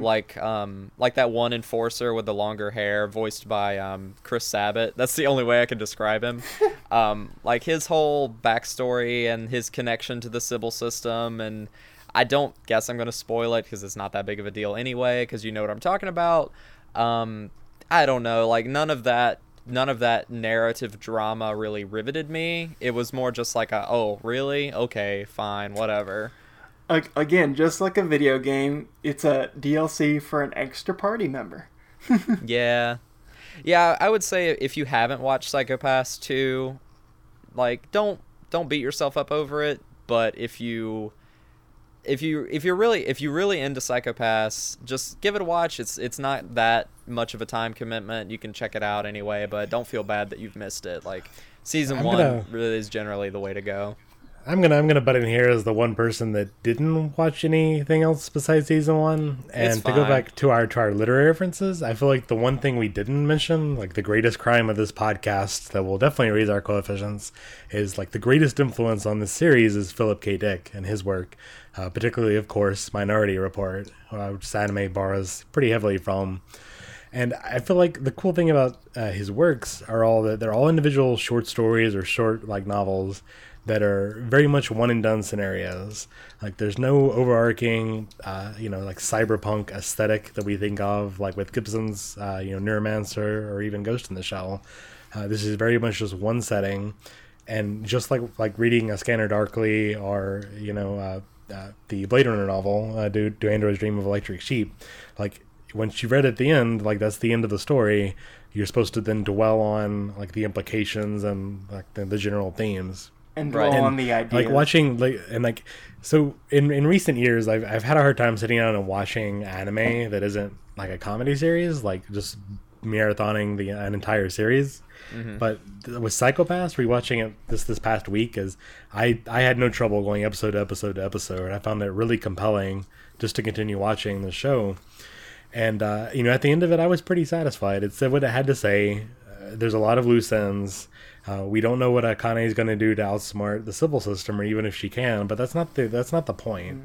Like um like that one enforcer with the longer hair voiced by um Chris Sabat. That's the only way I can describe him. um like his whole backstory and his connection to the Sibyl system and I don't guess I'm going to spoil it because it's not that big of a deal anyway because you know what I'm talking about. Um I don't know, like none of that none of that narrative drama really riveted me. It was more just like a oh, really? Okay, fine, whatever. Again just like a video game it's a dlc for an extra party member yeah. Yeah, I would say if you haven't watched Psycho-Pass 2, like don't don't beat yourself up over it, but if you if you if you're really if you're really into Psycho-Pass, just give it a watch. It's it's not that much of a time commitment. You can check it out anyway, but don't feel bad that you've missed it. Like season I'm one gonna- really is generally the way to go. I'm gonna I'm gonna butt in here as the one person that didn't watch anything else besides season one. And to go back to our to our literary references, I feel like the one thing we didn't mention, like the greatest crime of this podcast that will definitely raise our coefficients, is like the greatest influence on this series is Philip K. Dick and his work, uh, particularly of course Minority Report, uh, which anime borrows pretty heavily from. And I feel like the cool thing about uh, his works are all that they're all individual short stories or short like novels that are very much one and done scenarios. Like there's no overarching, uh, you know, like cyberpunk aesthetic that we think of, like with Gibson's, uh, you know, Neuromancer or even Ghost in the Shell. Uh, this is very much just one setting, and just like like reading a Scanner Darkly or you know uh, uh, the Blade Runner novel, uh, Do Do Androids Dream of Electric Sheep, like once you read at the end, like that's the end of the story. You're supposed to then dwell on like the implications and like the, the general themes. and dwell And, on the idea. Like watching like and like so in in recent years I've I've had a hard time sitting down and watching anime that isn't like a comedy series, like just marathoning the an entire series. Mm-hmm. But with Psycho-Pass, rewatching it this this past week, is I I had no trouble going episode to episode to episode. I found it really compelling just to continue watching the show. And uh, you know, at the end of it, I was pretty satisfied. It said what it had to say. Uh, there's a lot of loose ends. Uh, we don't know what Akane is going to do to outsmart the Sibyl system, or even if she can. But that's not the that's not the point.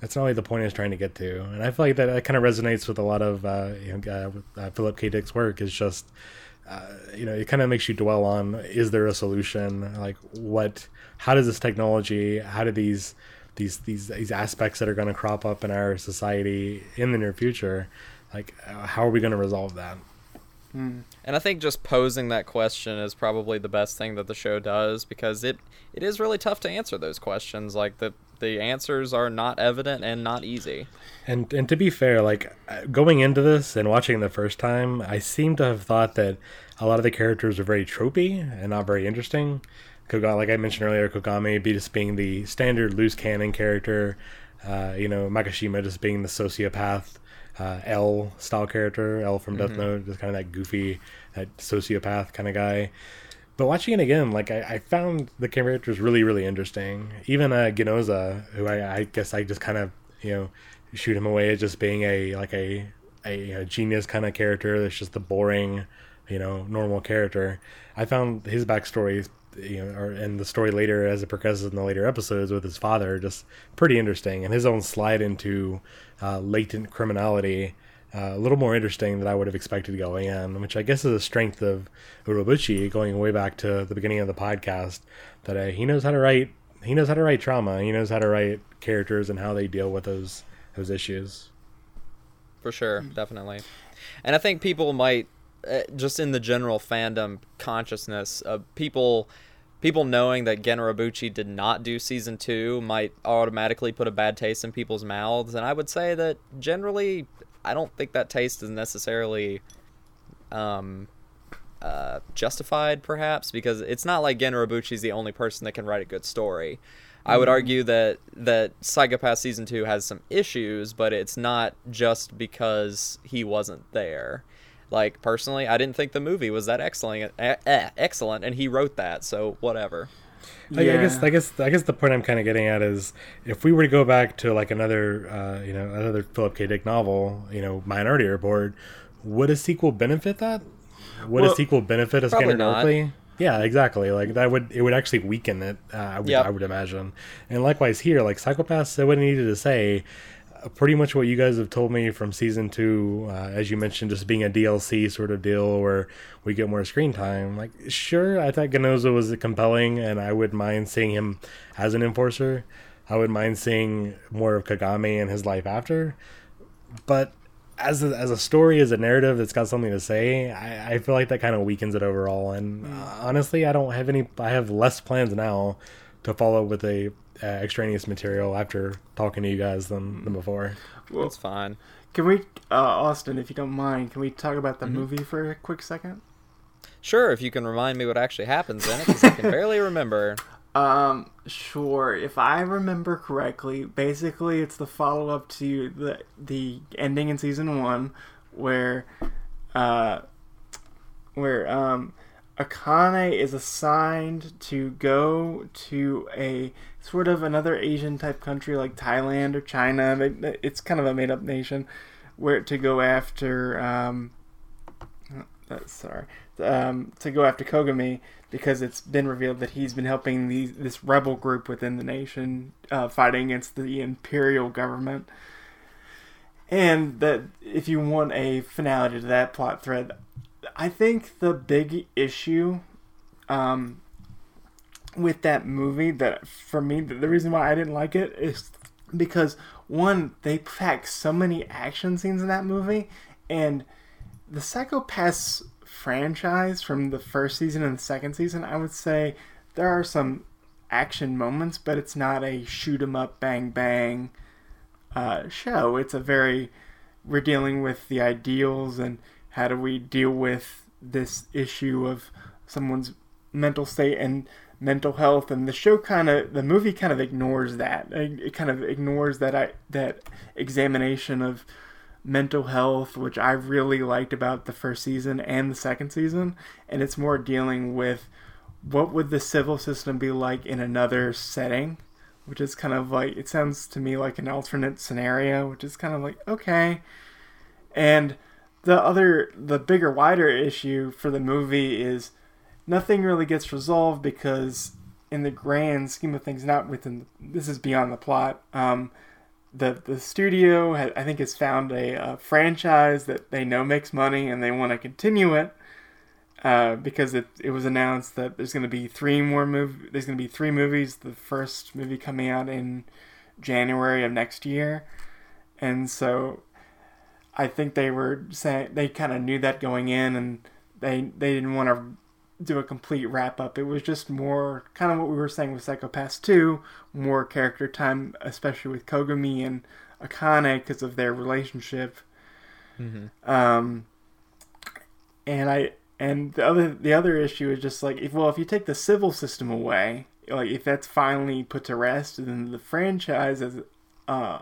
That's not what the point is trying to get to. And I feel like that, that kind of resonates with a lot of uh, you know, uh, with, uh, Philip K. Dick's work. Is just uh, you know, it kind of makes you dwell on: is there a solution? Like, what? How does this technology? How do these these these these aspects that are going to crop up in our society in the near future? Like, uh, how are we going to resolve that? And I think just posing that question is probably the best thing that the show does because it it is really tough to answer those questions. Like the the answers are not evident and not easy. And and to be fair, like uh, going into this and watching the first time, I seem to have thought that a lot of the characters are very tropey and not very interesting. Koga, like I mentioned earlier, Kogami just being the standard loose cannon character. Uh, you know, Makishima just being the sociopath, uh, L style character, L from Death Note, just kind of that goofy, that sociopath kind of guy. But watching it again, like I, I found the characters really, really interesting. Even uh, Ginoza, who I, I guess I just kind of you know shoot him away as just being a like a a, a genius kind of character. That's just the boring, you know, normal character. I found his backstory, you know, or and the story later as it progresses in the later episodes with his father, just pretty interesting, and his own slide into uh, latent criminality uh, a little more interesting than I would have expected going in, which I guess is a strength of Urobuchi going way back to the beginning of the podcast. That uh, he knows how to write, he knows how to write trauma, he knows how to write characters and how they deal with those those issues. For sure, definitely. And I think people might uh, just in the general fandom consciousness of people people knowing that Gen Urobuchi did not do season 2 might automatically put a bad taste in people's mouths and I would say that generally I don't think that taste is necessarily um uh, justified perhaps because it's not like Gen Urobuchi is the only person that can write a good story. I would argue that that Psycho-Pass season two has some issues, but it's not just because he wasn't there. Like personally, I didn't think the movie was that excellent, eh, eh, excellent, and he wrote that, so whatever. I, I guess I guess I guess the point I'm kind of getting at is if we were to go back to like another uh, you know another Philip K. Dick novel, you know Minority Report, would a sequel benefit that? Would Well, a sequel benefit a probably Scanner not. Darkly? Yeah, exactly. Like that would it would actually weaken it. Uh, I would Yep. I would imagine. And likewise here, like Psycho-Pass, said what it needed to say. Pretty much what you guys have told me from season two, uh, as you mentioned, just being a DLC sort of deal where we get more screen time. Like, sure, I thought Ginoza was compelling, and I would mind seeing him as an enforcer. I would mind seeing more of Kogami and his life after. But as a, as a story, as a narrative that's got something to say, I, I feel like that kind of weakens it overall. And uh, honestly, I don't have any. I have less plans now to follow with a uh, extraneous material after talking to you guys than, than before. Well, It's fine. can we, uh, Austin, if you don't mind, can we talk about the Mm-hmm. movie for a quick second? Sure, if you can remind me what actually happens in it, because I can barely remember. Um, sure. If I remember correctly, basically it's the follow up to the the ending in season one, where, uh, where um, Akane is assigned to go to a sort of another Asian type country like Thailand or China. It's kind of a made up nation, where to go after um, uh, sorry, um, to go after Kogami because it's been revealed that he's been helping these this rebel group within the nation uh, fighting against the imperial government. And that if you want a finality to that plot thread, I think the big issue um, with that movie that for me the, reason why I didn't like it is because one they pack so many action scenes in that movie and the Psycho-Pass franchise from the first season and the second season, I would say there are some action moments, but it's not a shoot 'em up, bang bang uh, show. It's a very we're dealing with the ideals and how do we deal with this issue of someone's mental state and mental health? And the show kind of the movie kind of ignores that. It kind of ignores that i that examination of mental health, which I really liked about the first season and the second season, and it's more dealing with what would the Sibyl system be like in another setting, which is kind of like it sounds to me like an alternate scenario, which is kind of like okay. And the other the bigger wider issue for the movie is nothing really gets resolved because in the grand scheme of things not within this is beyond the plot um, the the studio ha- I think has found a, uh franchise that they know makes money and they want to continue it uh, because it it was announced that there's going to be three more mov- there's going to be three movies the first movie coming out in January of next year. And so I think they were saying they kind of knew that going in and they they didn't want to do a complete wrap up. It was just more kind of what we were saying with Psycho-Pass 2, more character time, especially with Kogami and Akane because of their relationship. Um, and I and the other the other issue is just like if well if you take the Sibyl system away, like if that's finally put to rest, then the franchise is uh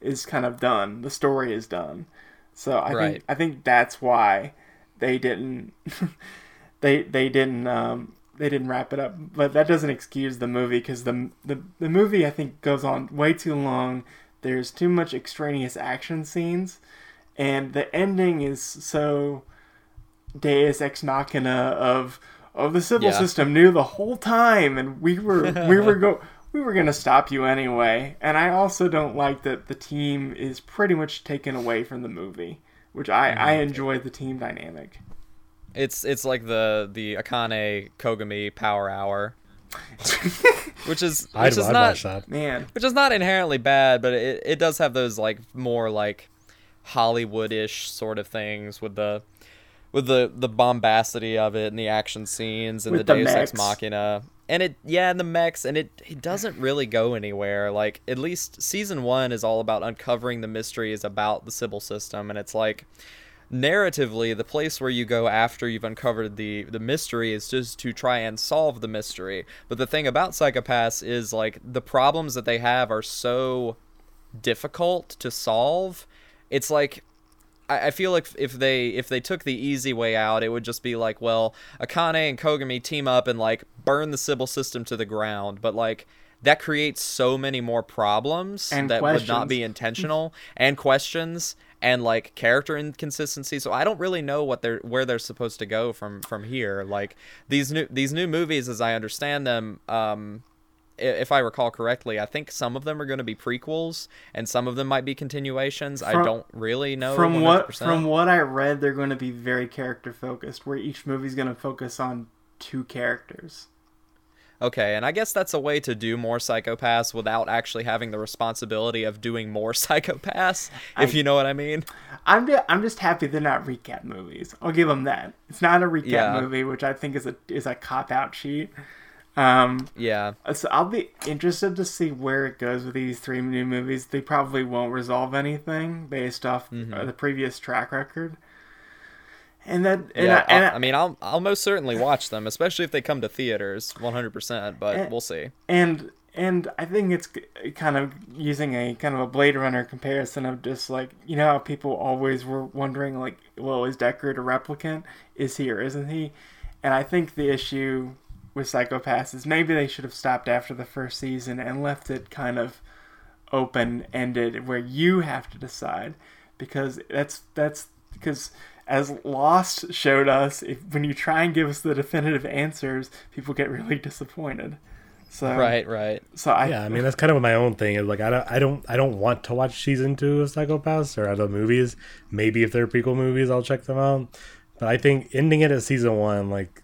is kind of done. The story is done. So I Right. think I think that's why they didn't they they didn't um they didn't wrap it up. But that doesn't excuse the movie because the, the the movie I think goes on way too long. There's too much extraneous action scenes, and the ending is so Deus ex machina of of the Sibyl Yeah. system knew the whole time, and we were we were go we were gonna stop you anyway. And I also don't like that the team is pretty much taken away from the movie, which I I mm-hmm. enjoy the team dynamic. It's it's like the the Akane Kogami Power Hour, which is which I'd, is I'd not. Man, which is not inherently bad, but it it does have those like more like Hollywood-ish sort of things with the with the the bombacity of it and the action scenes and With the the Deus Ex. Machina. And it yeah, and the mechs and it it doesn't really go anywhere. Like at least season 1 is all about uncovering the mysteries about the Sibyl system and it's like narratively the place where you go after you've uncovered the the mystery is just to try and solve the mystery but the thing about Psycho-Pass is like the problems that they have are so difficult to solve it's like I, I feel like if they if they took the easy way out it would just be like well akane and kogami team up and like burn the Sibyl system to the ground. But like that creates so many more problems And that would not be intentional and questions and like character inconsistency so i don't really know what they're where they're supposed to go from from here. Like these new these new movies as i understand them um if i recall correctly i think some of them are going to be prequels and some of them might be continuations i don't really know from what 100%. from what I read, they're going to be very character focused, where each movie's going to focus on two characters. Okay, and I guess that's a way to do more Psycho-Pass without actually having the responsibility of doing more Psycho-Pass, if I- you know what I mean. I'm just, I'm just happy they're not recap movies. I'll give them that. It's not a recap Yeah. movie, which I think is a is a cop out sheet. Um, Yeah. so I'll be interested to see where it goes with these three new movies. They probably won't resolve anything based off uh, the previous track record. And that, and yeah, I, and I, I mean, I'll I'll most certainly watch them, especially if they come to theaters, 100%. But Eh. we'll see. and and I think it's kind of using a kind of a Blade Runner comparison of just like you know how people always were wondering like, well, is Deckard a replicant? Is he or isn't he? And I think the issue with Psycho-Pass is maybe they should have stopped after the first season and left it kind of open ended where you have to decide because that's that's because as Lost showed us, if when you try and give us the definitive answers, people get really disappointed. So Right, right. So I yeah, I mean that's kind of my own thing. Is like I don't, I don't, I don't want to watch season two of Psycho-Pass or other movies. Maybe if they're prequel movies, I'll check them out. But I think ending it at season one, like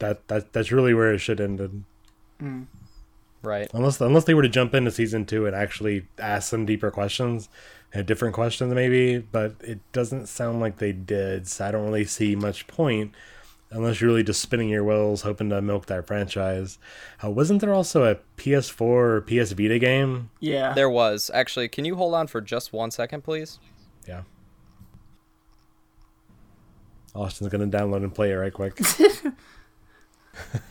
that, that that's really where it should ended. Right. Unless unless they were to jump into season two and actually ask some deeper questions, and different questions maybe. But it doesn't sound like they did. So I don't really see much point. Unless you're really just spinning your wheels, hoping to milk that franchise. Uh, wasn't there also a PS4 or PS Vita game yeah. There was. Actually, can you hold on for just one second, please? Yeah. Austin's gonna download and play it right quick.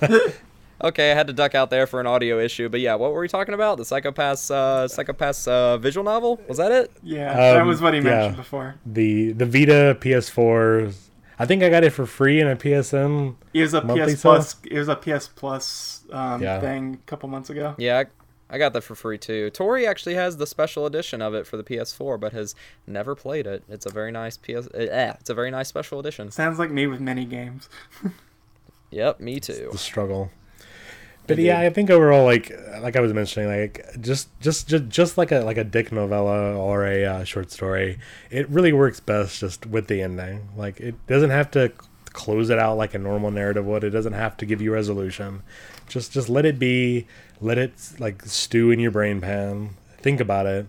Okay, I had to duck out there for an audio issue, but yeah, what were we talking about? The Psycho-Pass, uh, Psycho-Pass uh, visual novel? Was that it? yeah, that Um, was what he yeah. mentioned before. the the Vita PS4. I think I got it for free in a PSN. It was a Monthly PS sale? Plus. It was a PS Plus um, Yeah. thing a couple months ago. Yeah, I, I got that for free too. Tori actually has the special edition of it for the PS4, but has never played it. It's a very nice PS. Uh, eh, it's a very nice special edition. Sounds like me with many games. Yep, me too. the struggle. But yeah, I think overall, like like I was mentioning, like just just just, just like a like a Dick novella or a uh, short story, it really works best just with the ending. Like it doesn't have to close it out like a normal narrative would. It doesn't have to give you resolution. Just just let it be. Let it like stew in your brain pan. Think about it.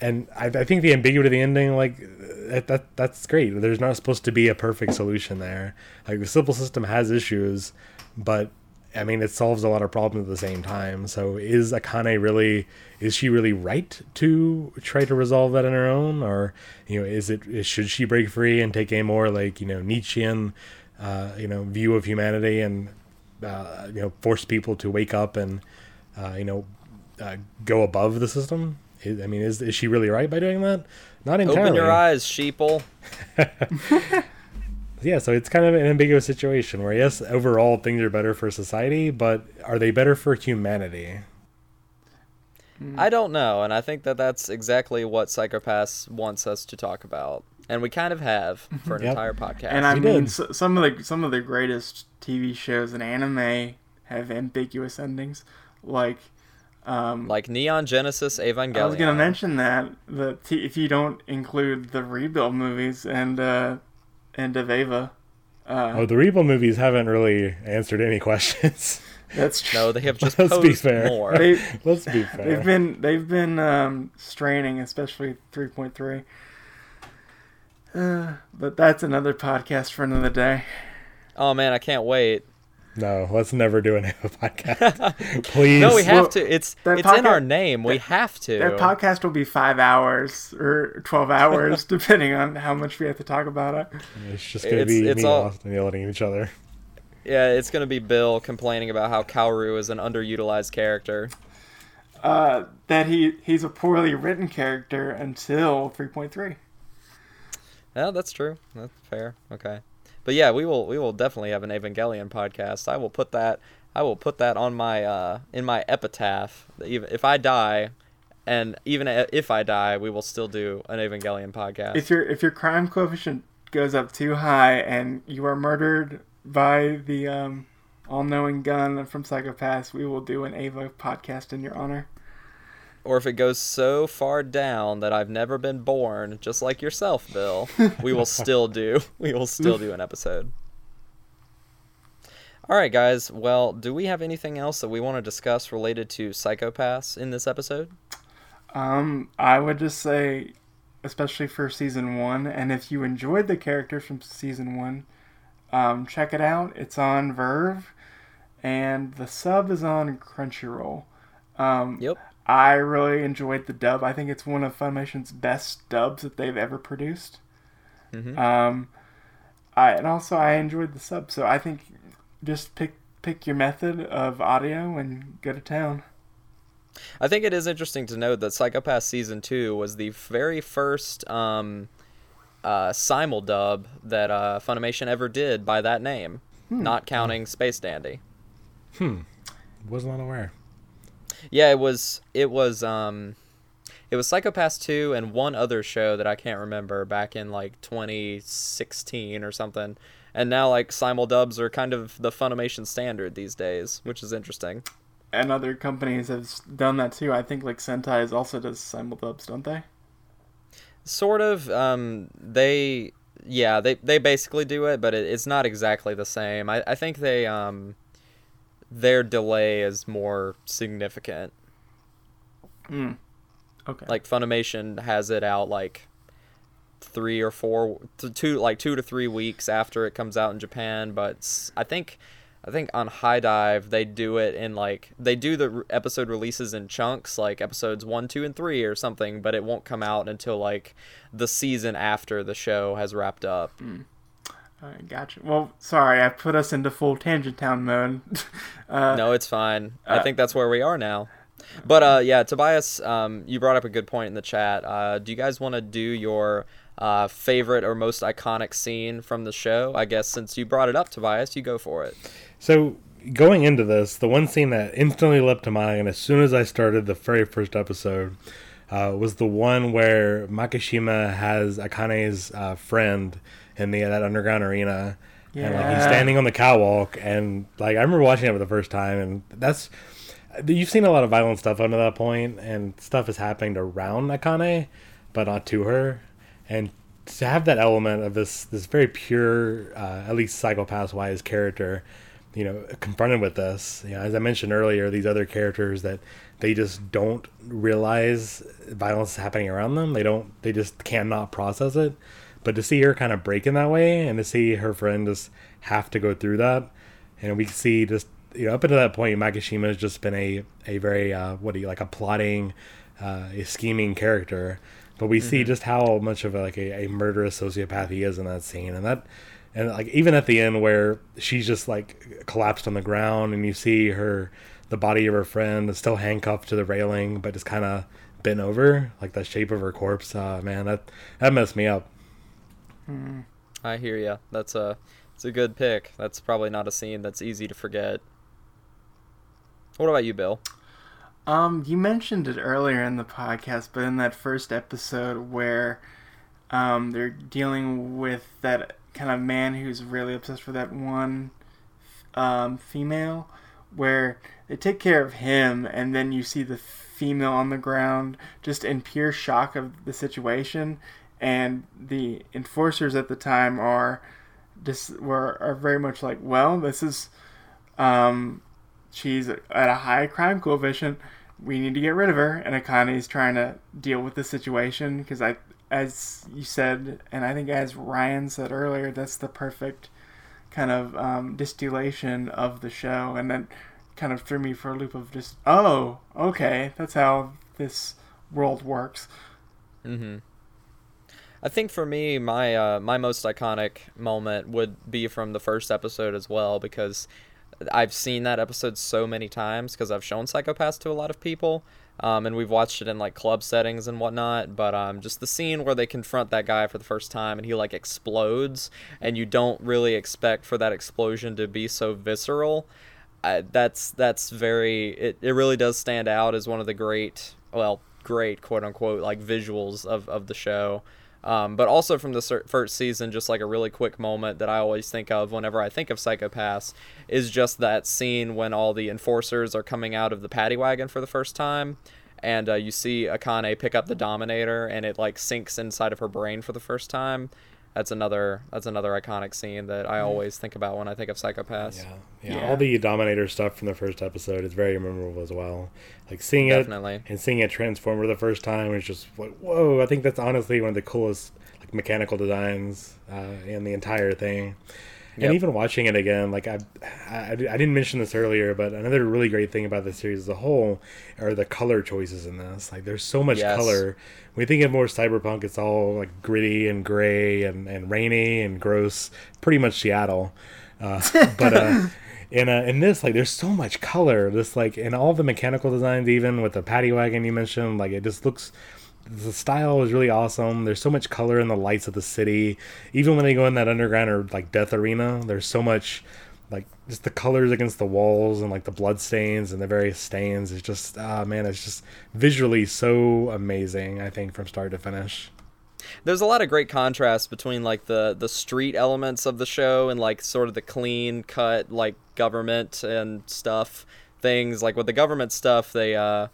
And I, I think the ambiguity of the ending, like that, that that's great. There's not supposed to be a perfect solution there. Like the Sibyl system has issues, but I mean it solves a lot of problems at the same time. So is Akane really is she really right to try to resolve that on her own, or you know is it should she break free and take a more like you know Nietzschean uh, you know view of humanity and uh, you know force people to wake up and uh, you know uh, go above the system? Is, I mean, is is she really right by doing that? Not entirely. Open your eyes, sheeple. Yeah, so it's kind of an ambiguous situation where yes, overall things are better for society, but are they better for humanity? I don't know, and I think that that's exactly what Psycho-Pass wants us to talk about, and we kind of have for an mm-hmm. Yep. entire podcast. And I We mean, so, some of the some of the greatest TV shows and anime have ambiguous endings. Like, um, like Neon Genesis Evangelion. I was gonna mention that the t- if you don't include the rebuild movies and uh, and Aveva, uh, Oh, the Rebuild movies haven't really answered any questions. that's true. No, they have just Let's posed be fair. more. They Let's be fair. they've been they've been um, straining, especially three point three. Uh, but that's another podcast for another day. Oh man, I can't wait. No, let's never do an Eva podcast. Please. No, we have Well, to. It's that it's in our podca- name. We have to. That podcast will be five hours or twelve hours, depending on how much we have to talk about it. It's just gonna It's- be it's me all- and Austin yelling at each other. Yeah, it's gonna be Bill complaining about how Kaoru is an underutilized character. Uh, that he he's a poorly written character until three point three. Yeah, that's true. That's fair. Okay. But yeah, we will we will definitely have an Evangelion podcast. I will put that I will put that on my uh in my epitaph. Even if I die and even if I die, we will still do an Evangelion podcast. If your if your crime coefficient goes up too high and you are murdered by the um, all-knowing gun from Psycho-Pass, we will do an Eva podcast in your honor. Or if it goes so far down that I've never been born, just like yourself, Bill, we will still do we will still do an episode. All right, guys. Well, do we have anything else that we want to discuss related to Psycho-Pass in this episode? Um, I would just say, especially for season one, and if you enjoyed the characters from season one, um, check it out. It's on VRV, and the sub is on Crunchyroll. Um, Yep. I really enjoyed the dub. I think it's one of Funimation's best dubs that they've ever produced. Mhm. Um, I and also I enjoyed the sub, so I think just pick pick your method of audio and go to town. I think it is interesting to note that Psycho-Pass season two was the very first um, uh, simuldub that uh, Funimation ever did by that name, not counting Space Dandy. Hmm, was not aware. Yeah, it was it was um it was Psycho-Pass 2 and one other show that I can't remember back in like 2016 or something. And now like simuldubs are kind of the Funimation standard these days, which is interesting. And other companies have done that too. I think like Sentai is also does simuldubs, don't they? Sort of um they yeah, they they basically do it, but it, it's not exactly the same. I I think they um their delay is more significant. Hmm. Okay. like Funimation has it out like three or four to two like two to three weeks after it comes out in Japan but I think I think on HIDIVE they do it in like they do the episode releases in chunks like episodes 1 2 and 3 or something but it won't come out until like the season after the show has wrapped up. Hmm. Alright, gotcha. Well, sorry, I put us into full tangent town mode. uh, no, it's fine. I uh, think that's where we are now. But uh, yeah, Tobias, um, you brought up a good point in the chat. Uh, do you guys want to do your uh, favorite or most iconic scene from the show? I guess since you brought it up, Tobias, you go for it. So going into this, the one scene that instantly leapt to mind and as soon as I started the very first episode uh, was the one where Makishima has Akane's uh, friend in the that underground arena. And like he's standing on the catwalk, and like I remember watching it for the first time, and that's you've seen a lot of violent stuff up to that point, and stuff is happening around Akane, but not to her. And to have that element of this this very pure, uh, at least psychopath wise character, you know, confronted with this, you know, as I mentioned earlier, these other characters that they just don't realize violence is happening around them. They don't. They just cannot process it. But to see her kind of break in that way, and to see her friend just have to go through that, and we see just you know up until that point, Makishima has just been a a very uh, what do you like a plotting, uh, a scheming character. But we see just how much of a, like a, a murderous sociopath he is in that scene, and that and like even at the end where she's just like collapsed on the ground, and you see her the body of her friend is still handcuffed to the railing, but just kind of bent over, like the shape of her corpse. Uh, man, that that messed me up. I hear you. That's a it's a good pick. That's probably not a scene that's easy to forget. What about you, Bill? Um, you mentioned it earlier in the podcast, but in that first episode where um, they're dealing with that kind of man who's really obsessed with that one um, female, where they take care of him, and then you see the female on the ground just in pure shock of the situation, and the enforcers at the time are just were are very much like, well, this is um, she's at a high crime coefficient. We need to get rid of her. And Akane's trying to deal with the situation because I, as you said, and I think as Ryan said earlier, that's the perfect kind of um, distillation of the show, and then kind of threw me for a loop of just, oh, okay, that's how this world works. I think for me, my uh, my most iconic moment would be from the first episode as well because I've seen that episode so many times because I've shown Psycho-Pass to a lot of people, um, and we've watched it in like club settings and whatnot. But um, just the scene where they confront that guy for the first time and he like explodes, and you don't really expect for that explosion to be so visceral. That's that's very it, it really does stand out as one of the great well great quote unquote like visuals of, of the show um, but also from the first season just like a really quick moment that i always think of whenever i think of Psycho-Pass is just that scene when all the enforcers are coming out of the paddy wagon for the first time and uh, you see akane pick up the dominator and it like sinks inside of her brain for the first time that's another that's another iconic scene that i always think about when i think of Psycho-Pass Yeah, yeah, Yeah. All the Dominator stuff from the first episode is very memorable as well. Like seeing Definitely. it and seeing it transform for the first time is just like whoa. I think that's honestly one of the coolest like mechanical designs uh, in the entire thing. Yep. And even watching it again, like I, I, I didn't mention this earlier, but another really great thing about the series as a whole are the color choices in this. Like, there's so much Yes. color. When you think of more cyberpunk, it's all like gritty and gray and, and rainy and gross. Pretty much Seattle. Uh, but uh, in uh, in this, like, there's so much color. This like in all the mechanical designs, even with the paddy wagon you mentioned, like it just looks the style is really awesome. There's so much color in the lights of the city. Even when they go in that underground or like death arena, there's so much like just the colors against the walls and like the blood stains and the various stains. It's just ah man, it's just visually so amazing. I think from start to finish. there's a lot of great contrast between like the the street elements of the show and like sort of the clean cut like government and stuff things like with the government stuff they uh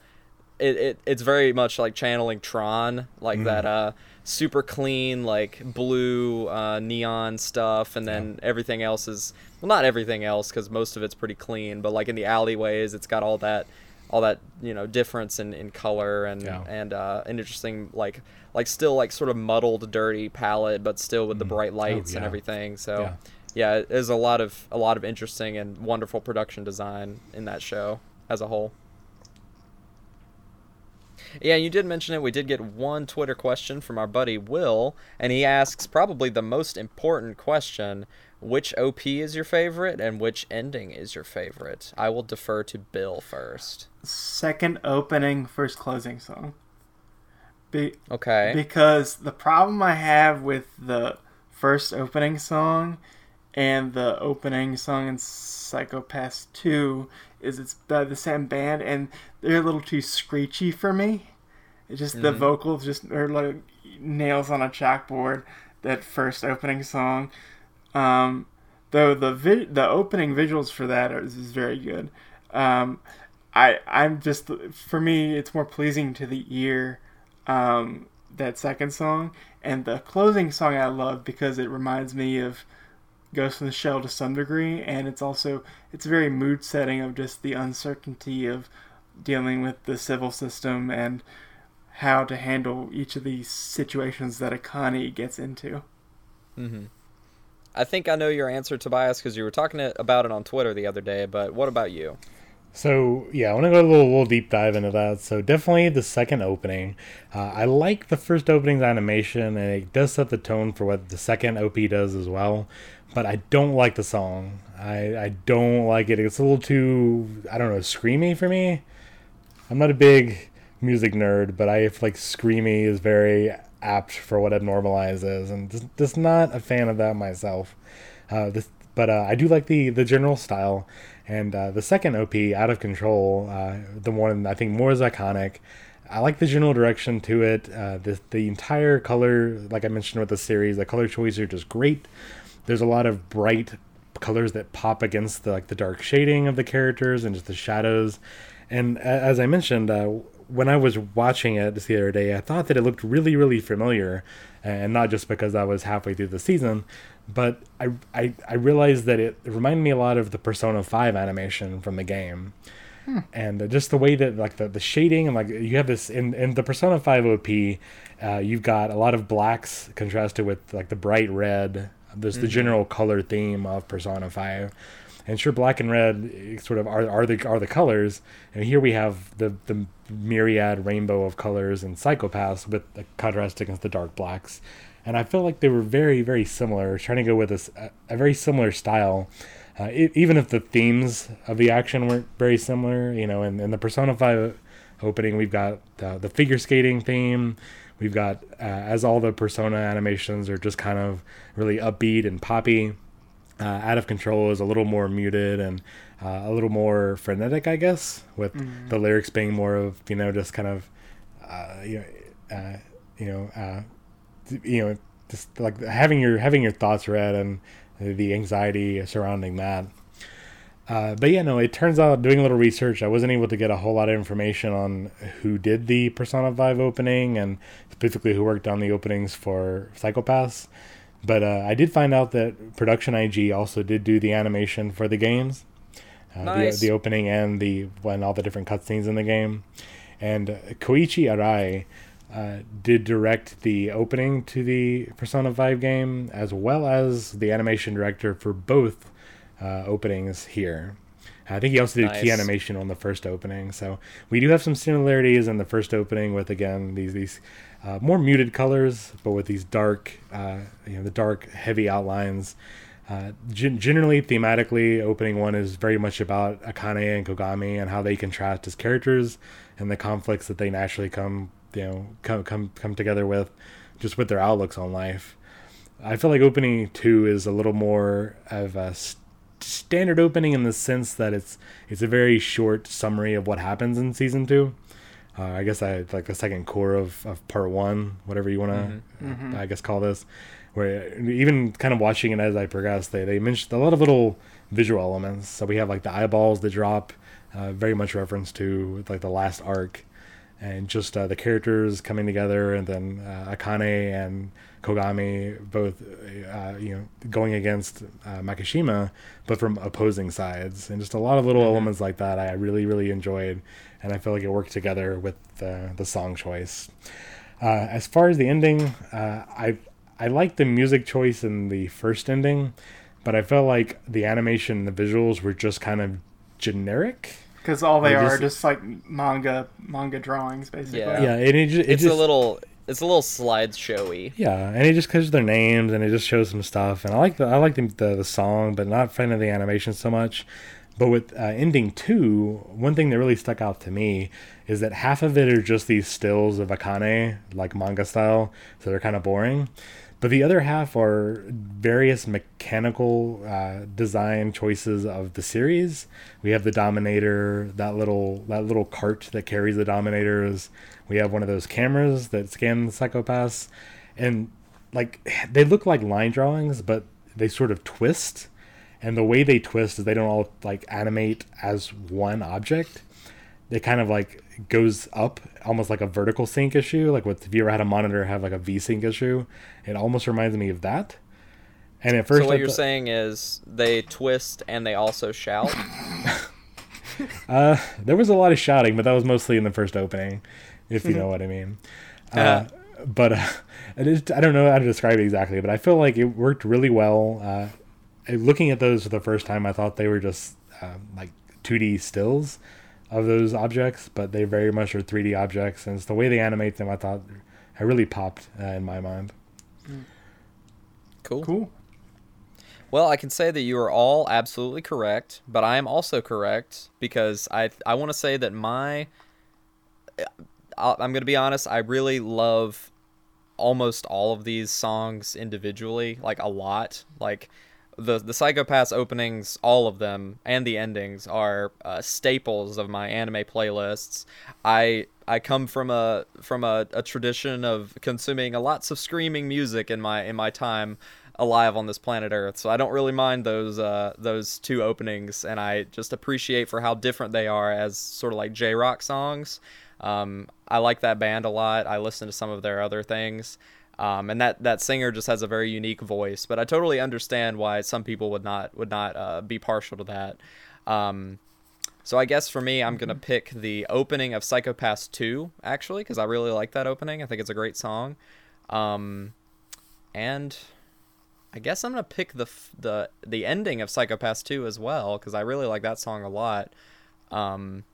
it, it it's very much like channeling tron like that uh super clean like blue uh neon stuff and then everything else is well not everything else because most of it's pretty clean but like in the alleyways it's got all that all that you know difference in, in color and Yeah. and uh, an interesting like like still like sort of muddled dirty palette but still with the bright lights and Mm. Oh, yeah. everything so Yeah. yeah. there's a lot of a lot of interesting and wonderful production design in that show as a whole yeah you did mention it. We did get one twitter question from our buddy will and he asks probably the most important question which op is your favorite and which ending is your favorite? I will defer to bill first. Second opening, first closing song. Be- okay. because the problem I have with the first opening song and the opening song in Psycho-Pass 2 is it's by the same band and they're a little too screechy for me. It's just the vocals just are like nails on a chalkboard. That first opening song, um, though the vi- the opening visuals for that are, is very good. Um, I I'm just for me it's more pleasing to the ear um, that second song and the closing song I love because it reminds me of Ghost in the Shell to some degree and it's also it's very mood setting of just the uncertainty of dealing with the Sibyl system and how to handle each of these situations that Akane gets into. I think I know your answer, Tobias, because you were talking about it on Twitter the other day. But what about you? So yeah, I want to go a little, little deep dive into that. So definitely the second opening. Uh, I like the first opening's animation, and it does set the tone for what the second OP does as well. But I don't like the song. I I don't like it. It's a little too I don't know screamy for me. I'm not a big music nerd, but I like screamy is very apt for what Abnormalize is, and just, just not a fan of that myself. Uh, this, but uh, I do like the the general style, and uh, the second OP, Out of Control, uh, the one I think more is iconic. I like the general direction to it. Uh, the the entire color, like I mentioned with the series, the color choices are just great. There's a lot of bright colors that pop against the like the dark shading of the characters and just the shadows. And as I mentioned, uh, when I was watching it the other day, I thought that it looked really, really familiar, and not just because I was halfway through the season, but I I, I realized that it reminded me a lot of the Persona Five animation from the game. And uh, just the way that like the, the shading and like you have this in, in the Persona 5 OP, uh, you've got a lot of blacks contrasted with like the bright red. There's the general color theme of Persona 5 and sure black and red eh, sort of are, are the are the colors. And here we have the the myriad rainbow of colors and Psycho-Pass with the contrast against the dark blacks. And i felt like they were very very similar trying to go with a, a very similar style. Uh, e even if the themes of the action weren't very similar you know in, in the persona 5 opening we've got uh, the figure skating theme. We've got uh, as all the persona animations are just kind of really upbeat and poppy uh, out of control is a little more muted and uh, a little more frenetic, I guess, with the lyrics being more of you know just kind of uh, you know uh, you know uh, you know just like having your having your thoughts read and the anxiety surrounding that. Uh, but yeah, no, it turns out doing a little research, I wasn't able to get a whole lot of information on who did the Persona 5 opening and specifically who worked on the openings for Psycho-Pass. But uh, I did find out that Production IG also did do the animation for the games, uh, Nice. the, the opening and the when all the different cutscenes in the game. And Koichi Arai uh, did direct the opening to the Persona 5 game, as well as the animation director for both uh, openings here. I think he also did key animation on the first opening, so we do have some similarities in the first opening with again these these uh, more muted colors, but with these dark, uh, you know, the dark heavy outlines. Uh, gen- generally, thematically, opening one is very much about Akane and Kogami and how they contrast as characters and the conflicts that they naturally come, you know, come come come together with, just with their outlooks on life. I feel like opening two is a little more of a st- standard opening in the sense that it's it's a very short summary of what happens in season two. Uh, I guess I like the second core of, of part one, whatever you want to, I guess, call this. Where even kind of watching it as I progress, they they mentioned a lot of little visual elements. So we have like the eyeballs that drop, uh, very much reference to like the last arc, and just uh, the characters coming together, and then uh, Akane and Kogami both, uh, you know, going against uh, Makishima, but from opposing sides, and just a lot of little elements like that I really really enjoyed, and I feel like it worked together with the the song choice. Uh, as far as the ending, uh, I I like the music choice in the first ending, but I felt like the animation, and the visuals were just kind of generic. Because all they Or are just- just like manga manga drawings, basically. Yeah. Yeah, and it, ju- it It's just a little it's a little slideshowy. Yeah, and it just covers their names and it just shows some stuff. And I like the I like the the, the song, but not fan of the animation so much. But with uh, ending two, one thing that really stuck out to me is that half of it are just these stills of Akane, like manga style, so they're kind of boring. But the other half are various mechanical uh, design choices of the series. We have the Dominator, that little that little cart that carries the Dominators. We have one of those cameras that scan the psychopaths, and like they look like line drawings, but they sort of twist. And the way they twist is they don't all like animate as one object. It kind of like goes up almost like a vertical sync issue. Like with if you ever had a monitor have like a V sync issue, it almost reminds me of that. And at first, So what I you're thought- saying is they twist and they also shout. Uh, there was a lot of shouting, but that was mostly in the first opening, if you know what I mean. Uh, but uh, it is, I don't know how to describe it exactly, but I feel like it worked really well. Uh, looking at those for the first time, I thought they were just um, like 2D stills of those objects, but they very much are 3D objects, and it's the way they animate them. I thought I really popped uh, in my mind. Cool. Cool. Well, I can say that you are all absolutely correct, but I am also correct because I I want to say that my I'll, I'm going to be honest, I really love almost all of these songs individually, like a lot. Like the the Psycho-Pass openings, all of them, and the endings are uh, staples of my anime playlists. I I come from a from a, a tradition of consuming a lots of screaming music in my in my time alive on this planet Earth, so I don't really mind those uh, those two openings, and I just appreciate for how different they are as sort of like J rock songs. Um, I like that band a lot. I listen to some of their other things. Um, and that, that singer just has a very unique voice, but I totally understand why some people would not would not uh, be partial to that. Um, so I guess for me, I'm gonna pick the opening of Psycho-Pass 2 actually, because I really like that opening. I think it's a great song. Um, and I guess I'm gonna pick the f- the the ending of Psycho-Pass 2 as well, because I really like that song a lot. Um,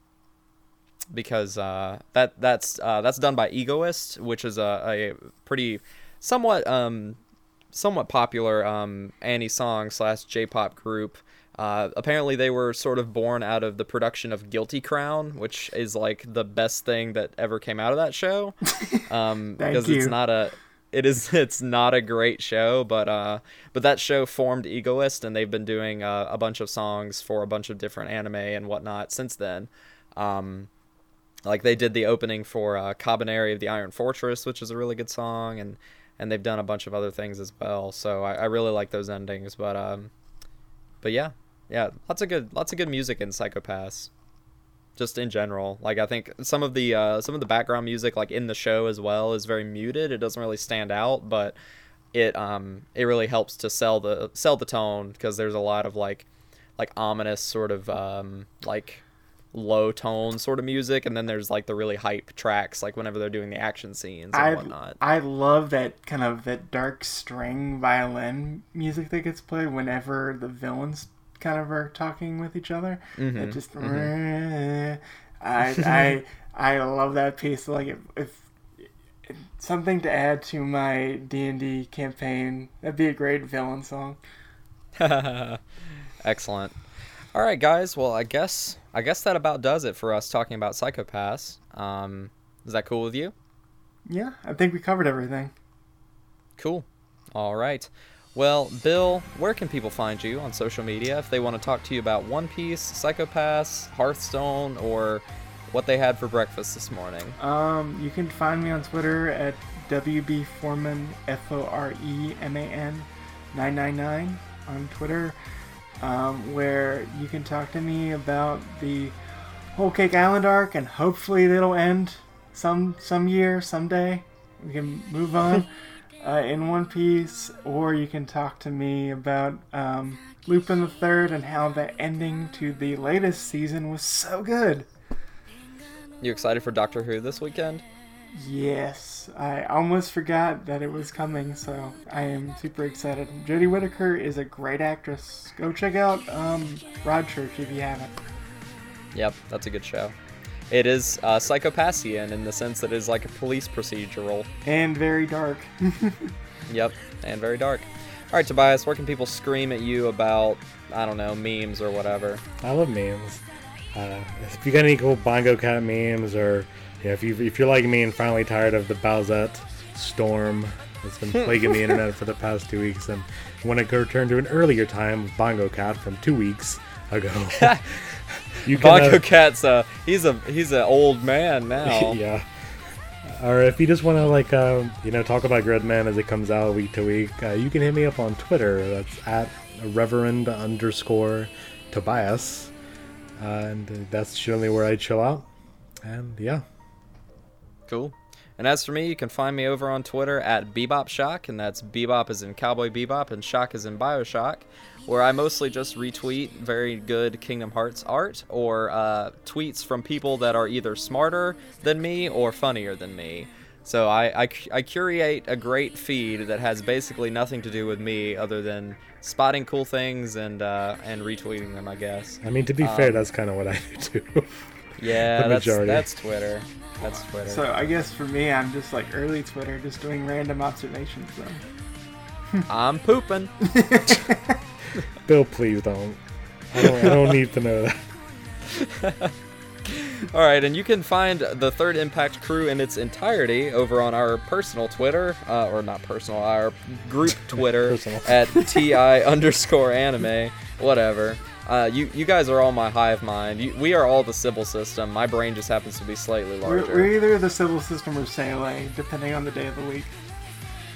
because uh, that that's uh, that's done by Egoist, which is a, a pretty somewhat um, somewhat popular um, Annie song slash J-pop group. Uh, apparently, they were sort of born out of the production of Guilty Crown, which is like the best thing that ever came out of that show. Um, Thank because you. it's not a it is it's not a great show, but uh, but that show formed Egoist, and they've been doing uh, a bunch of songs for a bunch of different anime and whatnot since then. Um, like they did the opening for uh, Kabaneri of the Iron Fortress, which is a really good song, and and they've done a bunch of other things as well. So I, I really like those endings, but um, but yeah, yeah, lots of good lots of good music in Psycho-Pass. Just in general, like I think some of the uh, some of the background music, like in the show as well, is very muted. It doesn't really stand out, but it um it really helps to sell the sell the tone because there's a lot of like like ominous sort of um like low tone sort of music, and then there's like the really hype tracks, like whenever they're doing the action scenes and I whatnot. I love that kind of that dark string violin music that gets played whenever the villains kind of are talking with each other. Mm-hmm, It just I I I love that piece. Like if, if something to add to my D and D campaign, that'd be a great villain song. Excellent. All right, guys. Well, I guess I guess that about does it for us talking about Psycho-Pass. Um, is that cool with you? Yeah, I think we covered everything. Cool. All right. Well, Bill, where can people find you on social media if they want to talk to you about One Piece, Psycho-Pass, Hearthstone, or what they had for breakfast this morning? Um, you can find me on Twitter at WB Foreman F O R E M A N 999 on Twitter, um, where you can talk to me about the Whole Cake Island arc, and hopefully it'll end some some year, someday. We can move on uh, in One Piece, or you can talk to me about um, Lupin the Third and how the ending to the latest season was so good. You excited for Doctor Who this weekend? Yes, I almost forgot that it was coming, so I am super excited. Jodie Whittaker is a great actress. Go check out um, Broadchurch if you haven't. Yep, that's a good show. It is uh, Psychopathian in the sense that it is like a police procedural. And very dark. Yep, and very dark. All right, Tobias, where can people scream at you about, I don't know, memes or whatever? I love memes. Uh, if you got any cool Bongo Cat memes, or know, if you if you're like me and finally tired of the Bowsette storm that's been plaguing the internet for the past two weeks, and want to return to an earlier time of Bongo Cat from two weeks ago, you can. Bongo uh, Cat's a he's a he's an old man now. yeah. Or if you just want to like uh, you know talk about Gridman as it comes out week to week, uh, you can hit me up on Twitter. That's at Reverend underscore Tobias, uh, and that's generally where I chill out. And yeah, Cool. And as for me, you can find me over on Twitter at Bebop Shock, and that's Bebop is in Cowboy Bebop and Shock is in Bioshock, where I mostly just retweet very good Kingdom Hearts art or uh, tweets from people that are either smarter than me or funnier than me. So I, I, I curate a great feed that has basically nothing to do with me other than spotting cool things and uh, and retweeting them, I guess. I mean to be fair, that's kind of what I do too. Yeah, The that's, majority. that's Twitter. That's Twitter. so I guess for me, I'm just like early Twitter, just doing random observations though. I'm pooping. Bill, please don't. I don't, I don't need to know that. All right, and you can find the Third Impact crew in its entirety over on our personal Twitter, uh, or not personal, our group Twitter at ti underscore anime, whatever. Uh, you you guys are all my hive mind. You, we are all the Sibyl system. My brain just happens to be slightly We're, larger. we're either the Sibyl system or SEELE, depending on the day of the week.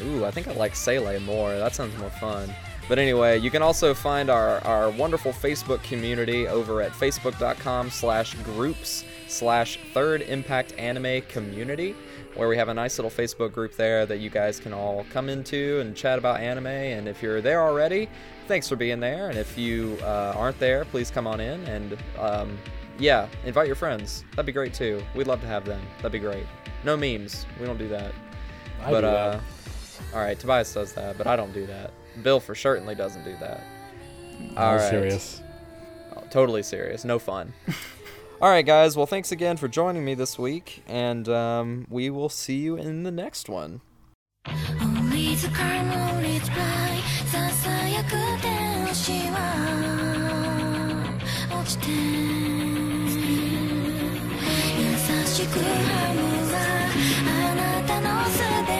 Ooh, I think I like SEELE more. That sounds more fun. But anyway, you can also find our, our wonderful Facebook community over at facebook.com slash groups slash third impact anime community, where we have a nice little Facebook group there that you guys can all come into and chat about anime. And if you're there already, thanks for being there. And if you uh, aren't there, please come on in and um, yeah, invite your friends. That'd be great too. We'd love to have them. That'd be great. No memes. We don't do that. I but do that. uh, all right, Tobias does that, but I don't do that. Bill for certainly doesn't do that. All I'm right. serious. Oh, totally serious. No fun. all right, guys. Well, thanks again for joining me this week, and um, we will see you in the next one. ささやく天使は落ちて優しくハムはあなたのすべて。